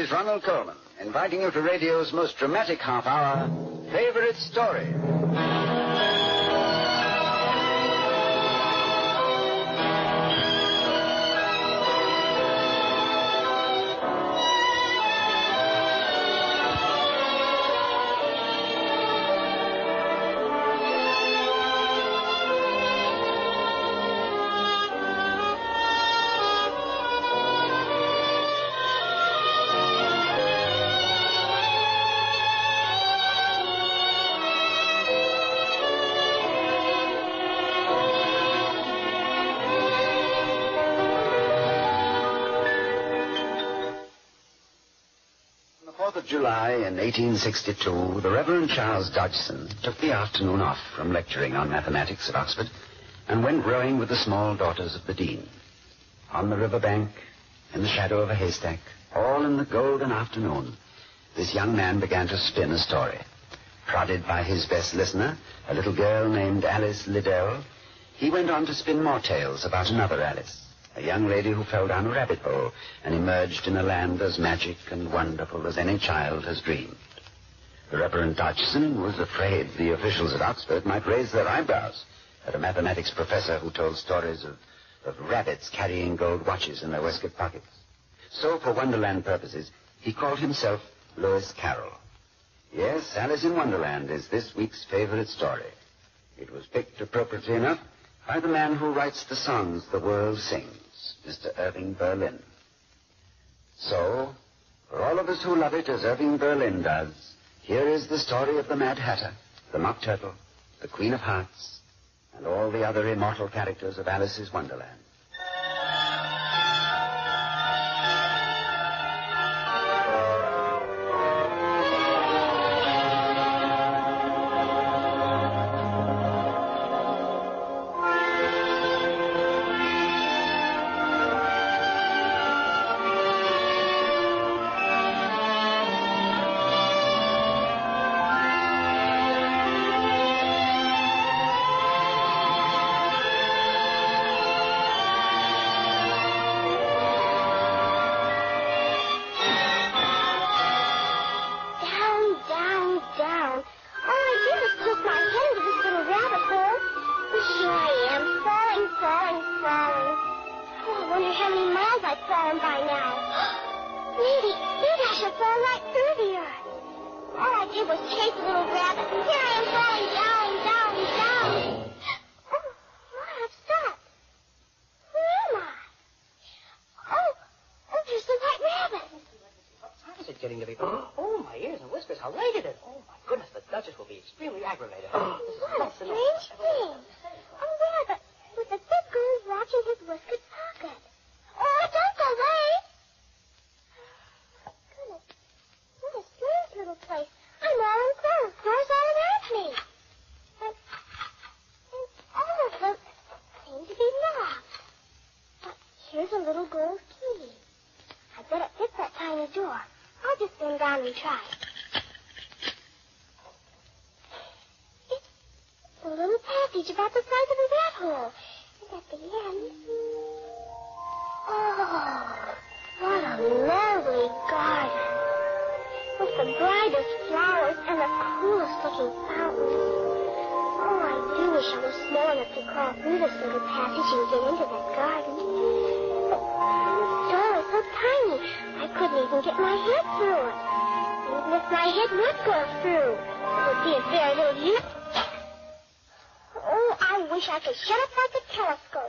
Is Ronald Colman, inviting you to radio's most dramatic half hour, Favorite Story. 4th of July in 1862, the Reverend Charles Dodgson took the afternoon off from lecturing on mathematics at Oxford and went rowing with the small daughters of the Dean. On the river bank, in the shadow of a haystack, all in the golden afternoon, this young man began to spin a story. Prodded by his best listener, a little girl named Alice Liddell, he went on to spin more tales about another Alice, a young lady who fell down a rabbit hole and emerged in a land as magic and wonderful as any child has dreamed. The Reverend Dodgson was afraid the officials at Oxford might raise their eyebrows at a mathematics professor who told stories of, of rabbits carrying gold watches in their waistcoat pockets. So, for Wonderland purposes, he called himself Lewis Carroll. Yes, Alice in Wonderland is this week's favorite story. It was picked appropriately enough by the man who writes the songs the world sings, Mr. Irving Berlin. So, for all of us who love it as Irving Berlin does, here is the story of the Mad Hatter, the Mock Turtle, the Queen of Hearts, and all the other immortal characters of Alice's Wonderland. fucking fountain. All I do wish I was small enough to crawl through this little passage and get into that garden. But this door is so tiny, I couldn't even get my head through it. Even if my head would go through, it would be a very little use. Oh, I wish I could shut up like a telescope.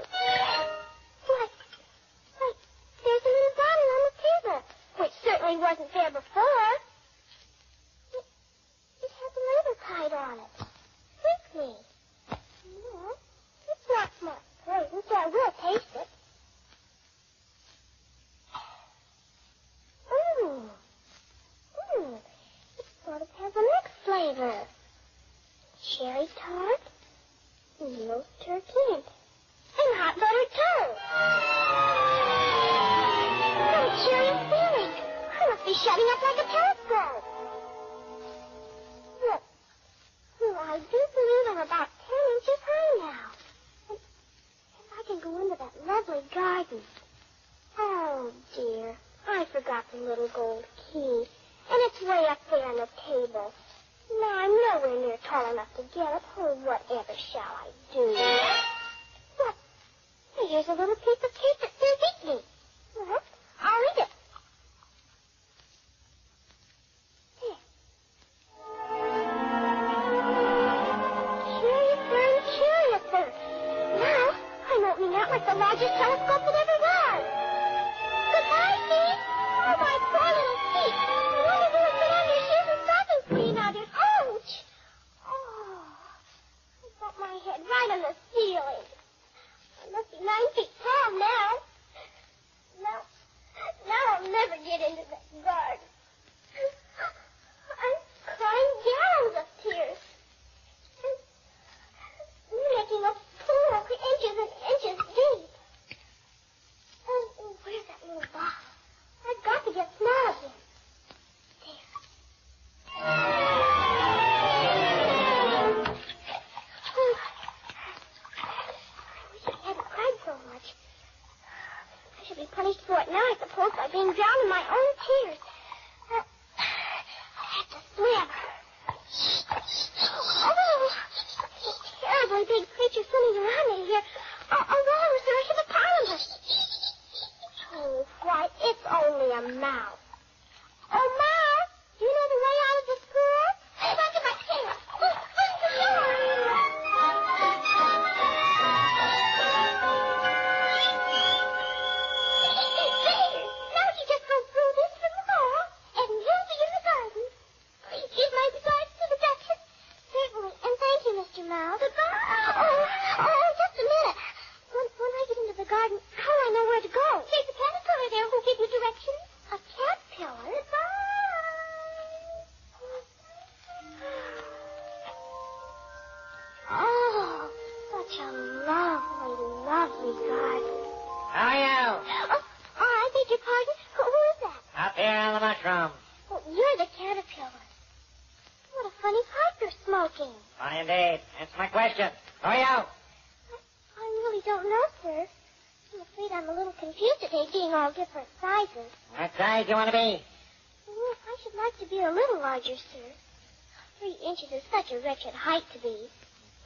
such a wretched height to be.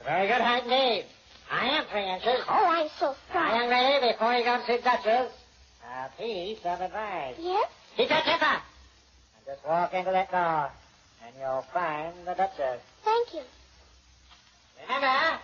Very good height indeed. I am three inches. Oh, I'm so sorry. Now, young lady, before you go to see Duchess, a piece of advice. Yes? See Duchessa! And just walk into that door, and you'll find the Duchess. Thank you. Remember,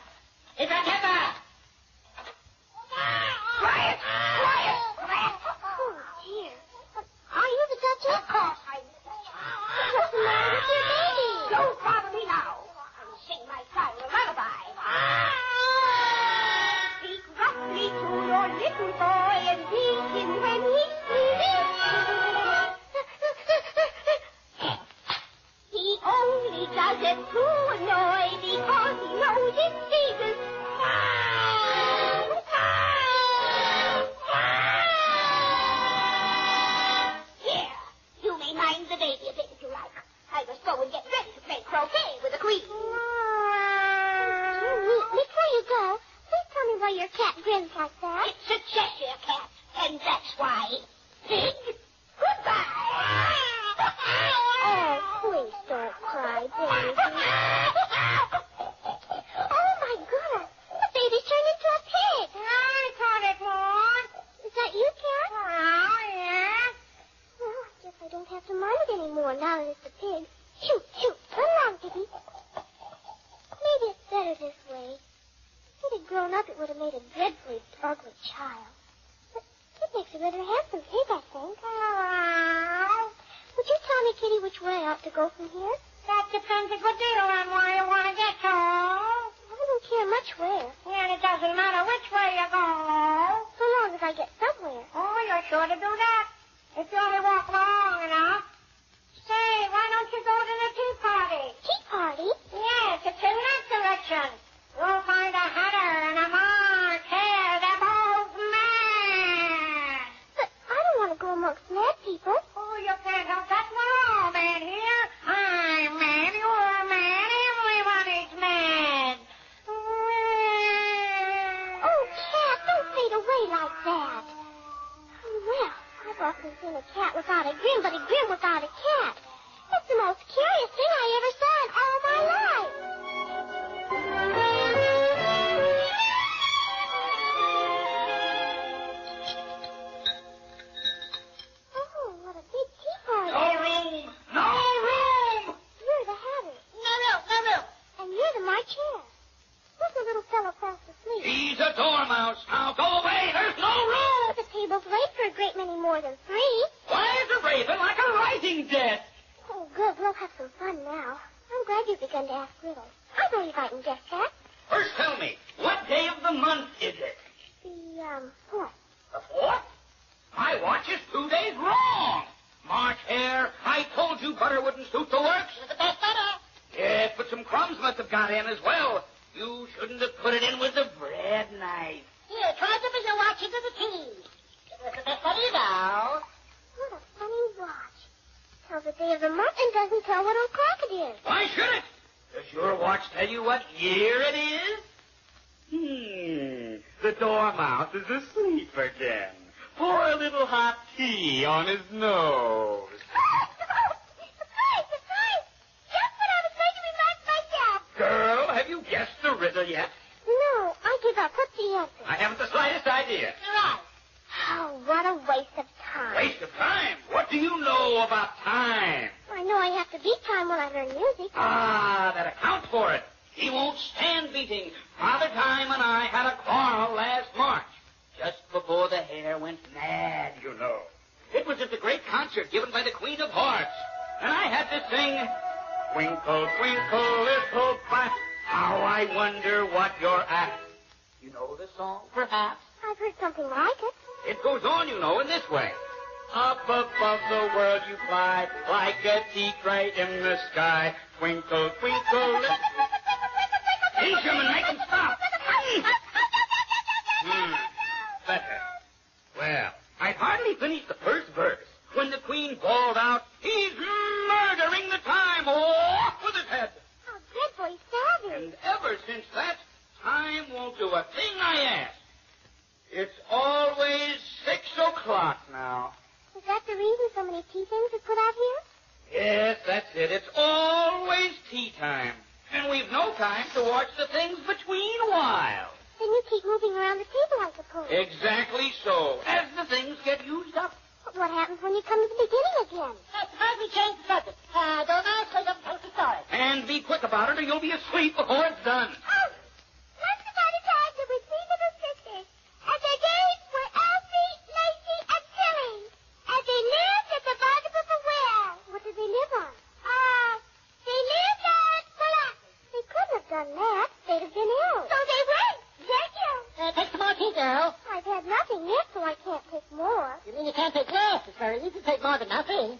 can't take less, Mr. You can take more than nothing.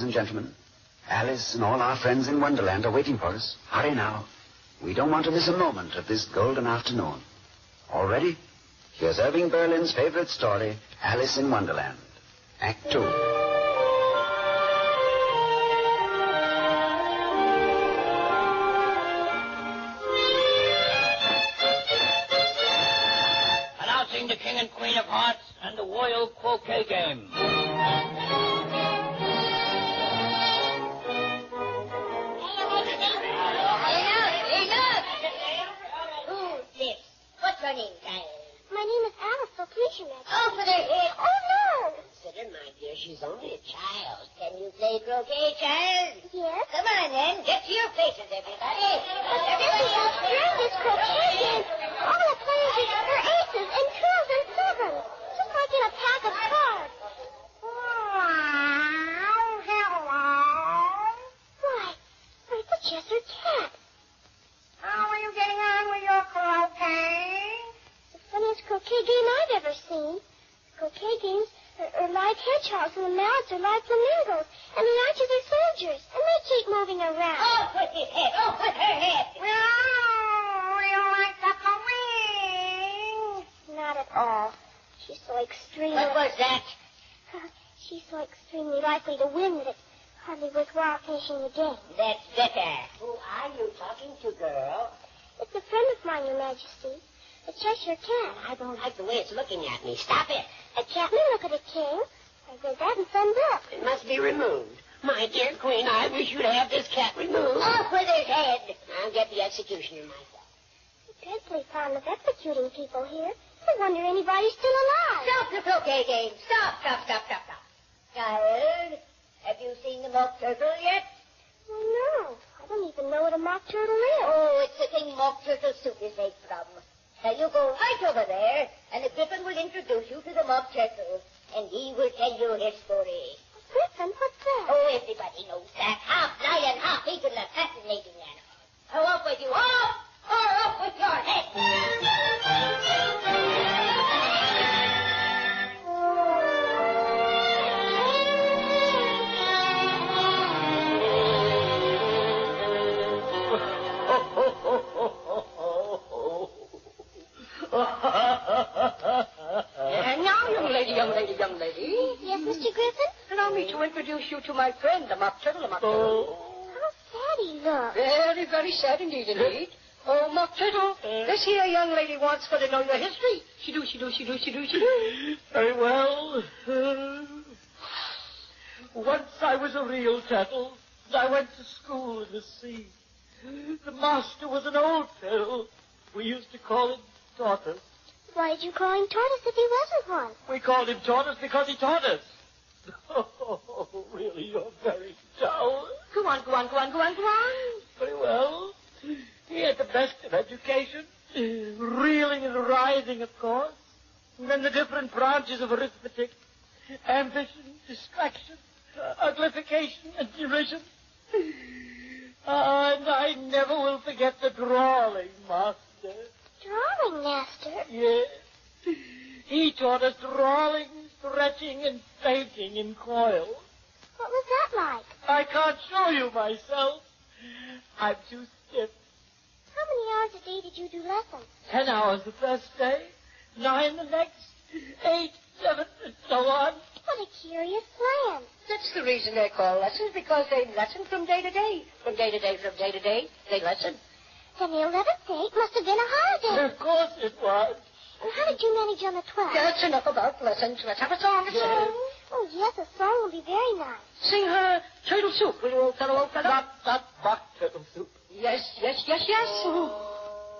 Ladies and gentlemen. Alice and all our friends in Wonderland are waiting for us. Hurry now. We don't want to miss a moment of this golden afternoon. All ready? Here's Irving Berlin's favorite story, Alice in Wonderland. Act Two. 是不对 you to the mock turtle, and he will tell you his story. Griffin, what's that? Oh, everybody knows that. Half lion, half eagle, a fascinating animal. Go up with you. Off! Or up with your head. Lady, young lady, young lady, Yes, Mr. Griffin? allow me to introduce you to my friend, the Mock Turtle, the Mock Turtle. Oh. How sad he looks. Very, very sad indeed, indeed. Oh, Mock Turtle, this here young lady wants for to know your history. She do, she do, she do, she do, she do. Very well. Uh, once I was a real turtle. and I went to school in the sea. The master was an old turtle. We used to call him Tortoise. Why did you call him Tortoise if he wasn't one? We called him Tortoise because he taught us. Oh, really, you're very dull. Go on, go on, go on, go on, go on. Very well. He had the best of education. Reeling and writhing, of course. And then the different branches of arithmetic. Ambition, distraction, uh, uglification, and derision. And I never will forget the drawling master. Drawing master? Yes. He taught us drawing, stretching, and fainting in coils. What was that like? I can't show you myself. I'm too stiff. How many hours a day did you do lessons? Ten hours the first day, nine the next, eight, seven, and so on. What a curious plan. That's the reason they're called lessons, because they lessen from day to day. From day to day, from day to day, they lessen. Then the eleventh date must have been a holiday. Of course it was. And how did you manage on the twelfth? That's enough about lessons. Let's have a song to sing. Oh, yes, a song will be very nice. Sing her turtle soup, will you, old fellow, old fellow? Not that mock turtle soup. Yes, yes, yes, yes.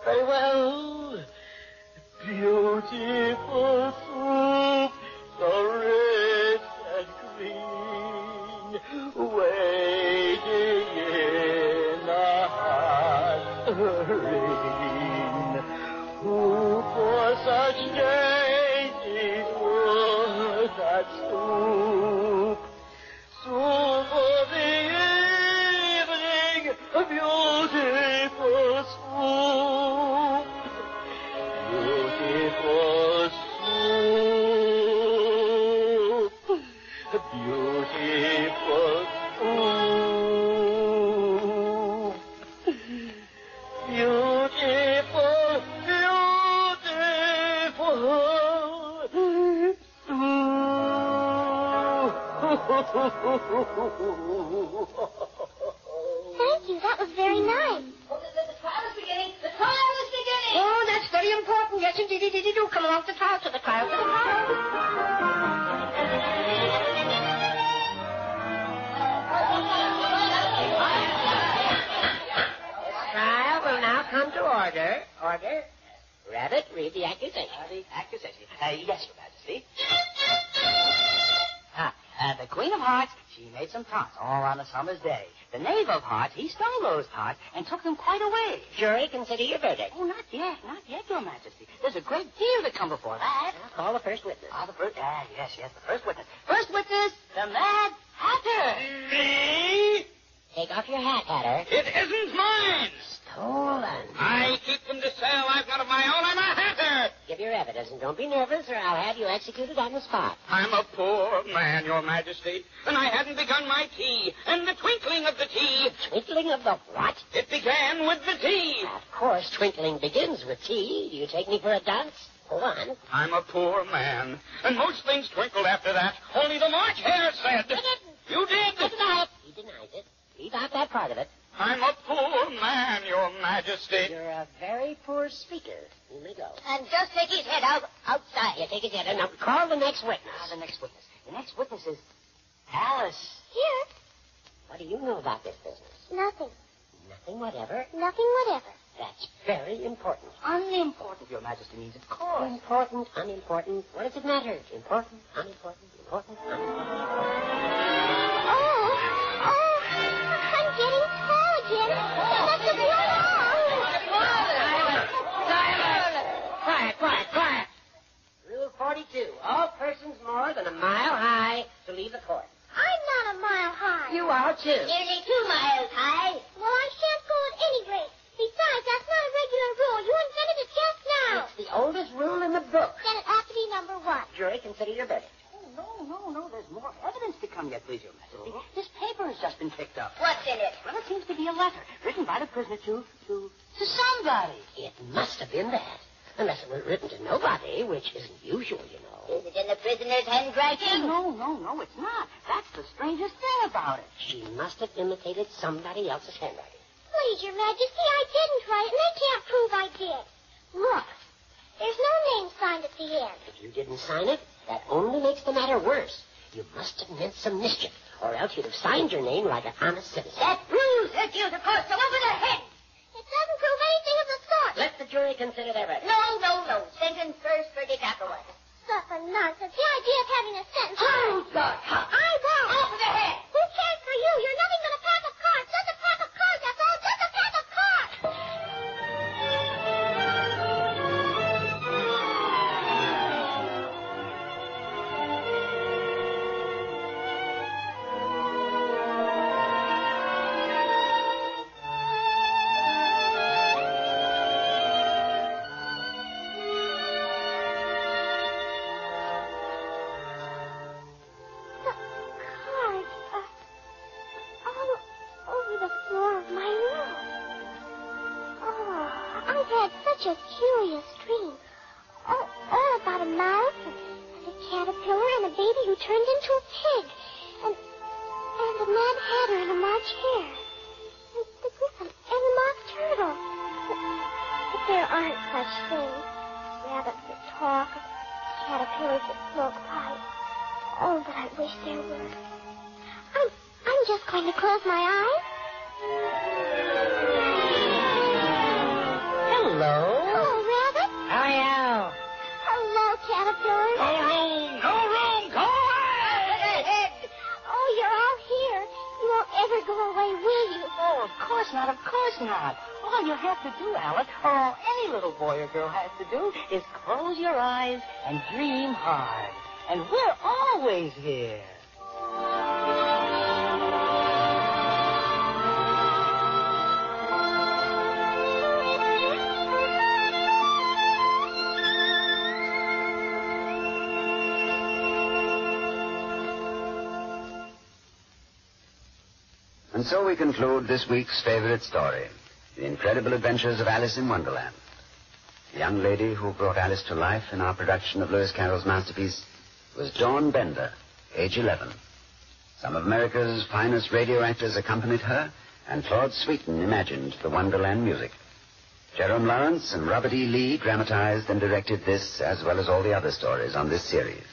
Very well. Beautiful soup, so Thank you. That was very nice. The trial is beginning. The trial is beginning. Oh, that's very important. Yes, indeed, indeed, do. Come along to the trial, to the trial, to the trial. Trial will now come to order. Order. Rabbit, read the accusation. the accusation. Uh, yes, Your Majesty. Uh, the Queen of Hearts, she made some tarts all on a summer's day. The Knave of Hearts, he stole those tarts and took them quite away. Jury, consider your verdict. Oh, not yet, not yet, Your Majesty. There's a great deal to come before that. Call the first witness. Ah, the first, ah, yes, yes, the first witness. First witness, the Mad Hatter. Me? Take off your hat, Hatter. It isn't mine. Stolen. I keep them to sell. I've got of my own. I'm a hatter. Give your evidence and don't be nervous or I'll have you executed on the spot. I'm a poor man, Your Majesty, and I hadn't begun my tea. And the twinkling of the tea. Twinkling of the what? It began with the tea. Of course, twinkling begins with tea. Do you take me for a dunce? Go on. I'm a poor man, and most things twinkled after that. Only the March Hare said. You did. I deny it. He denies it. Leave out that part of it. I'm a poor man, Your Majesty. You're a very poor speaker. You may go. And just take his head out outside. You take his head and now call the next witness. Ah, the next witness. The next witness is Alice. Here. What do you know about this business? Nothing. Nothing whatever. Nothing whatever. That's very important. Unimportant, Your Majesty means, of course. Important, unimportant. What does it matter? Important, unimportant, important, unimportant. Oh, oh, 42. All persons more than a mile high to leave the court. I'm not a mile high. You are too. Nearly two miles high. Well, I shan't go at any rate. Besides, that's not a regular rule. You invented it just now. It's the oldest rule in the book. Then it has to be number one. Jury, consider your verdict. Oh, no, no, no. There's more evidence to come yet, please, Your Majesty. Uh-huh. This paper has just been picked up. What's in it? Well, it seems to be a letter written by the prisoner to, to, to somebody. It must have been that. Unless it was written to nobody, which isn't usual, you know. Is it in the prisoner's handwriting? No, no, no, it's not. That's the strangest thing about it. She must have imitated somebody else's handwriting. Please, Your Majesty, I didn't write it, and they can't prove I did. Look, there's no name signed at the end. If you didn't sign it, that only makes the matter worse. You must have meant some mischief, or else you'd have signed your name like an honest citizen. That proves that you're the course over the head. It doesn't prove anything of the sort. Let the jury consider their verdict. No, no, no. Sentence first, verdict afterwards. Stuff and nonsense. The idea of having a sentence. Oh, Hold the top. I won't. Off the head. Who cares for you? You're nothing but conclude this week's favorite story The Incredible Adventures of Alice in Wonderland. The young lady who brought Alice to life in our production of Lewis Carroll's masterpiece was Dawn Bender, age 11. Some of America's finest radio actors accompanied her, and Claude Sweeten imagined the Wonderland music. Jerome Lawrence and Robert E. Lee dramatized and directed this as well as all the other stories on this series.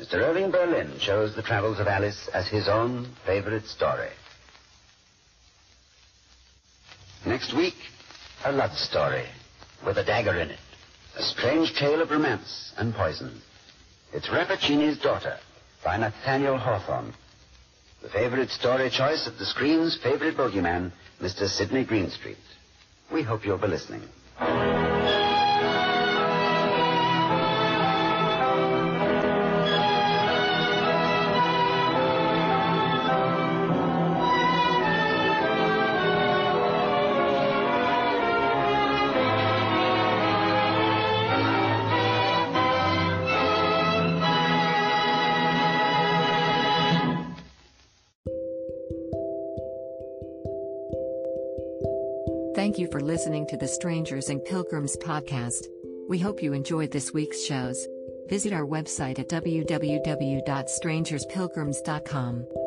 Mr. Irving Berlin chose the travels of Alice as his own favorite story. Week, a love story with a dagger in it. A strange tale of romance and poison. It's Rappaccini's Daughter by Nathaniel Hawthorne. The favorite story choice of the screen's favorite bogeyman, Mr. Sidney Greenstreet. We hope you'll be listening. The Strangers and Pilgrims podcast. We hope you enjoyed this week's shows. Visit our website at www.strangerspilgrims.com.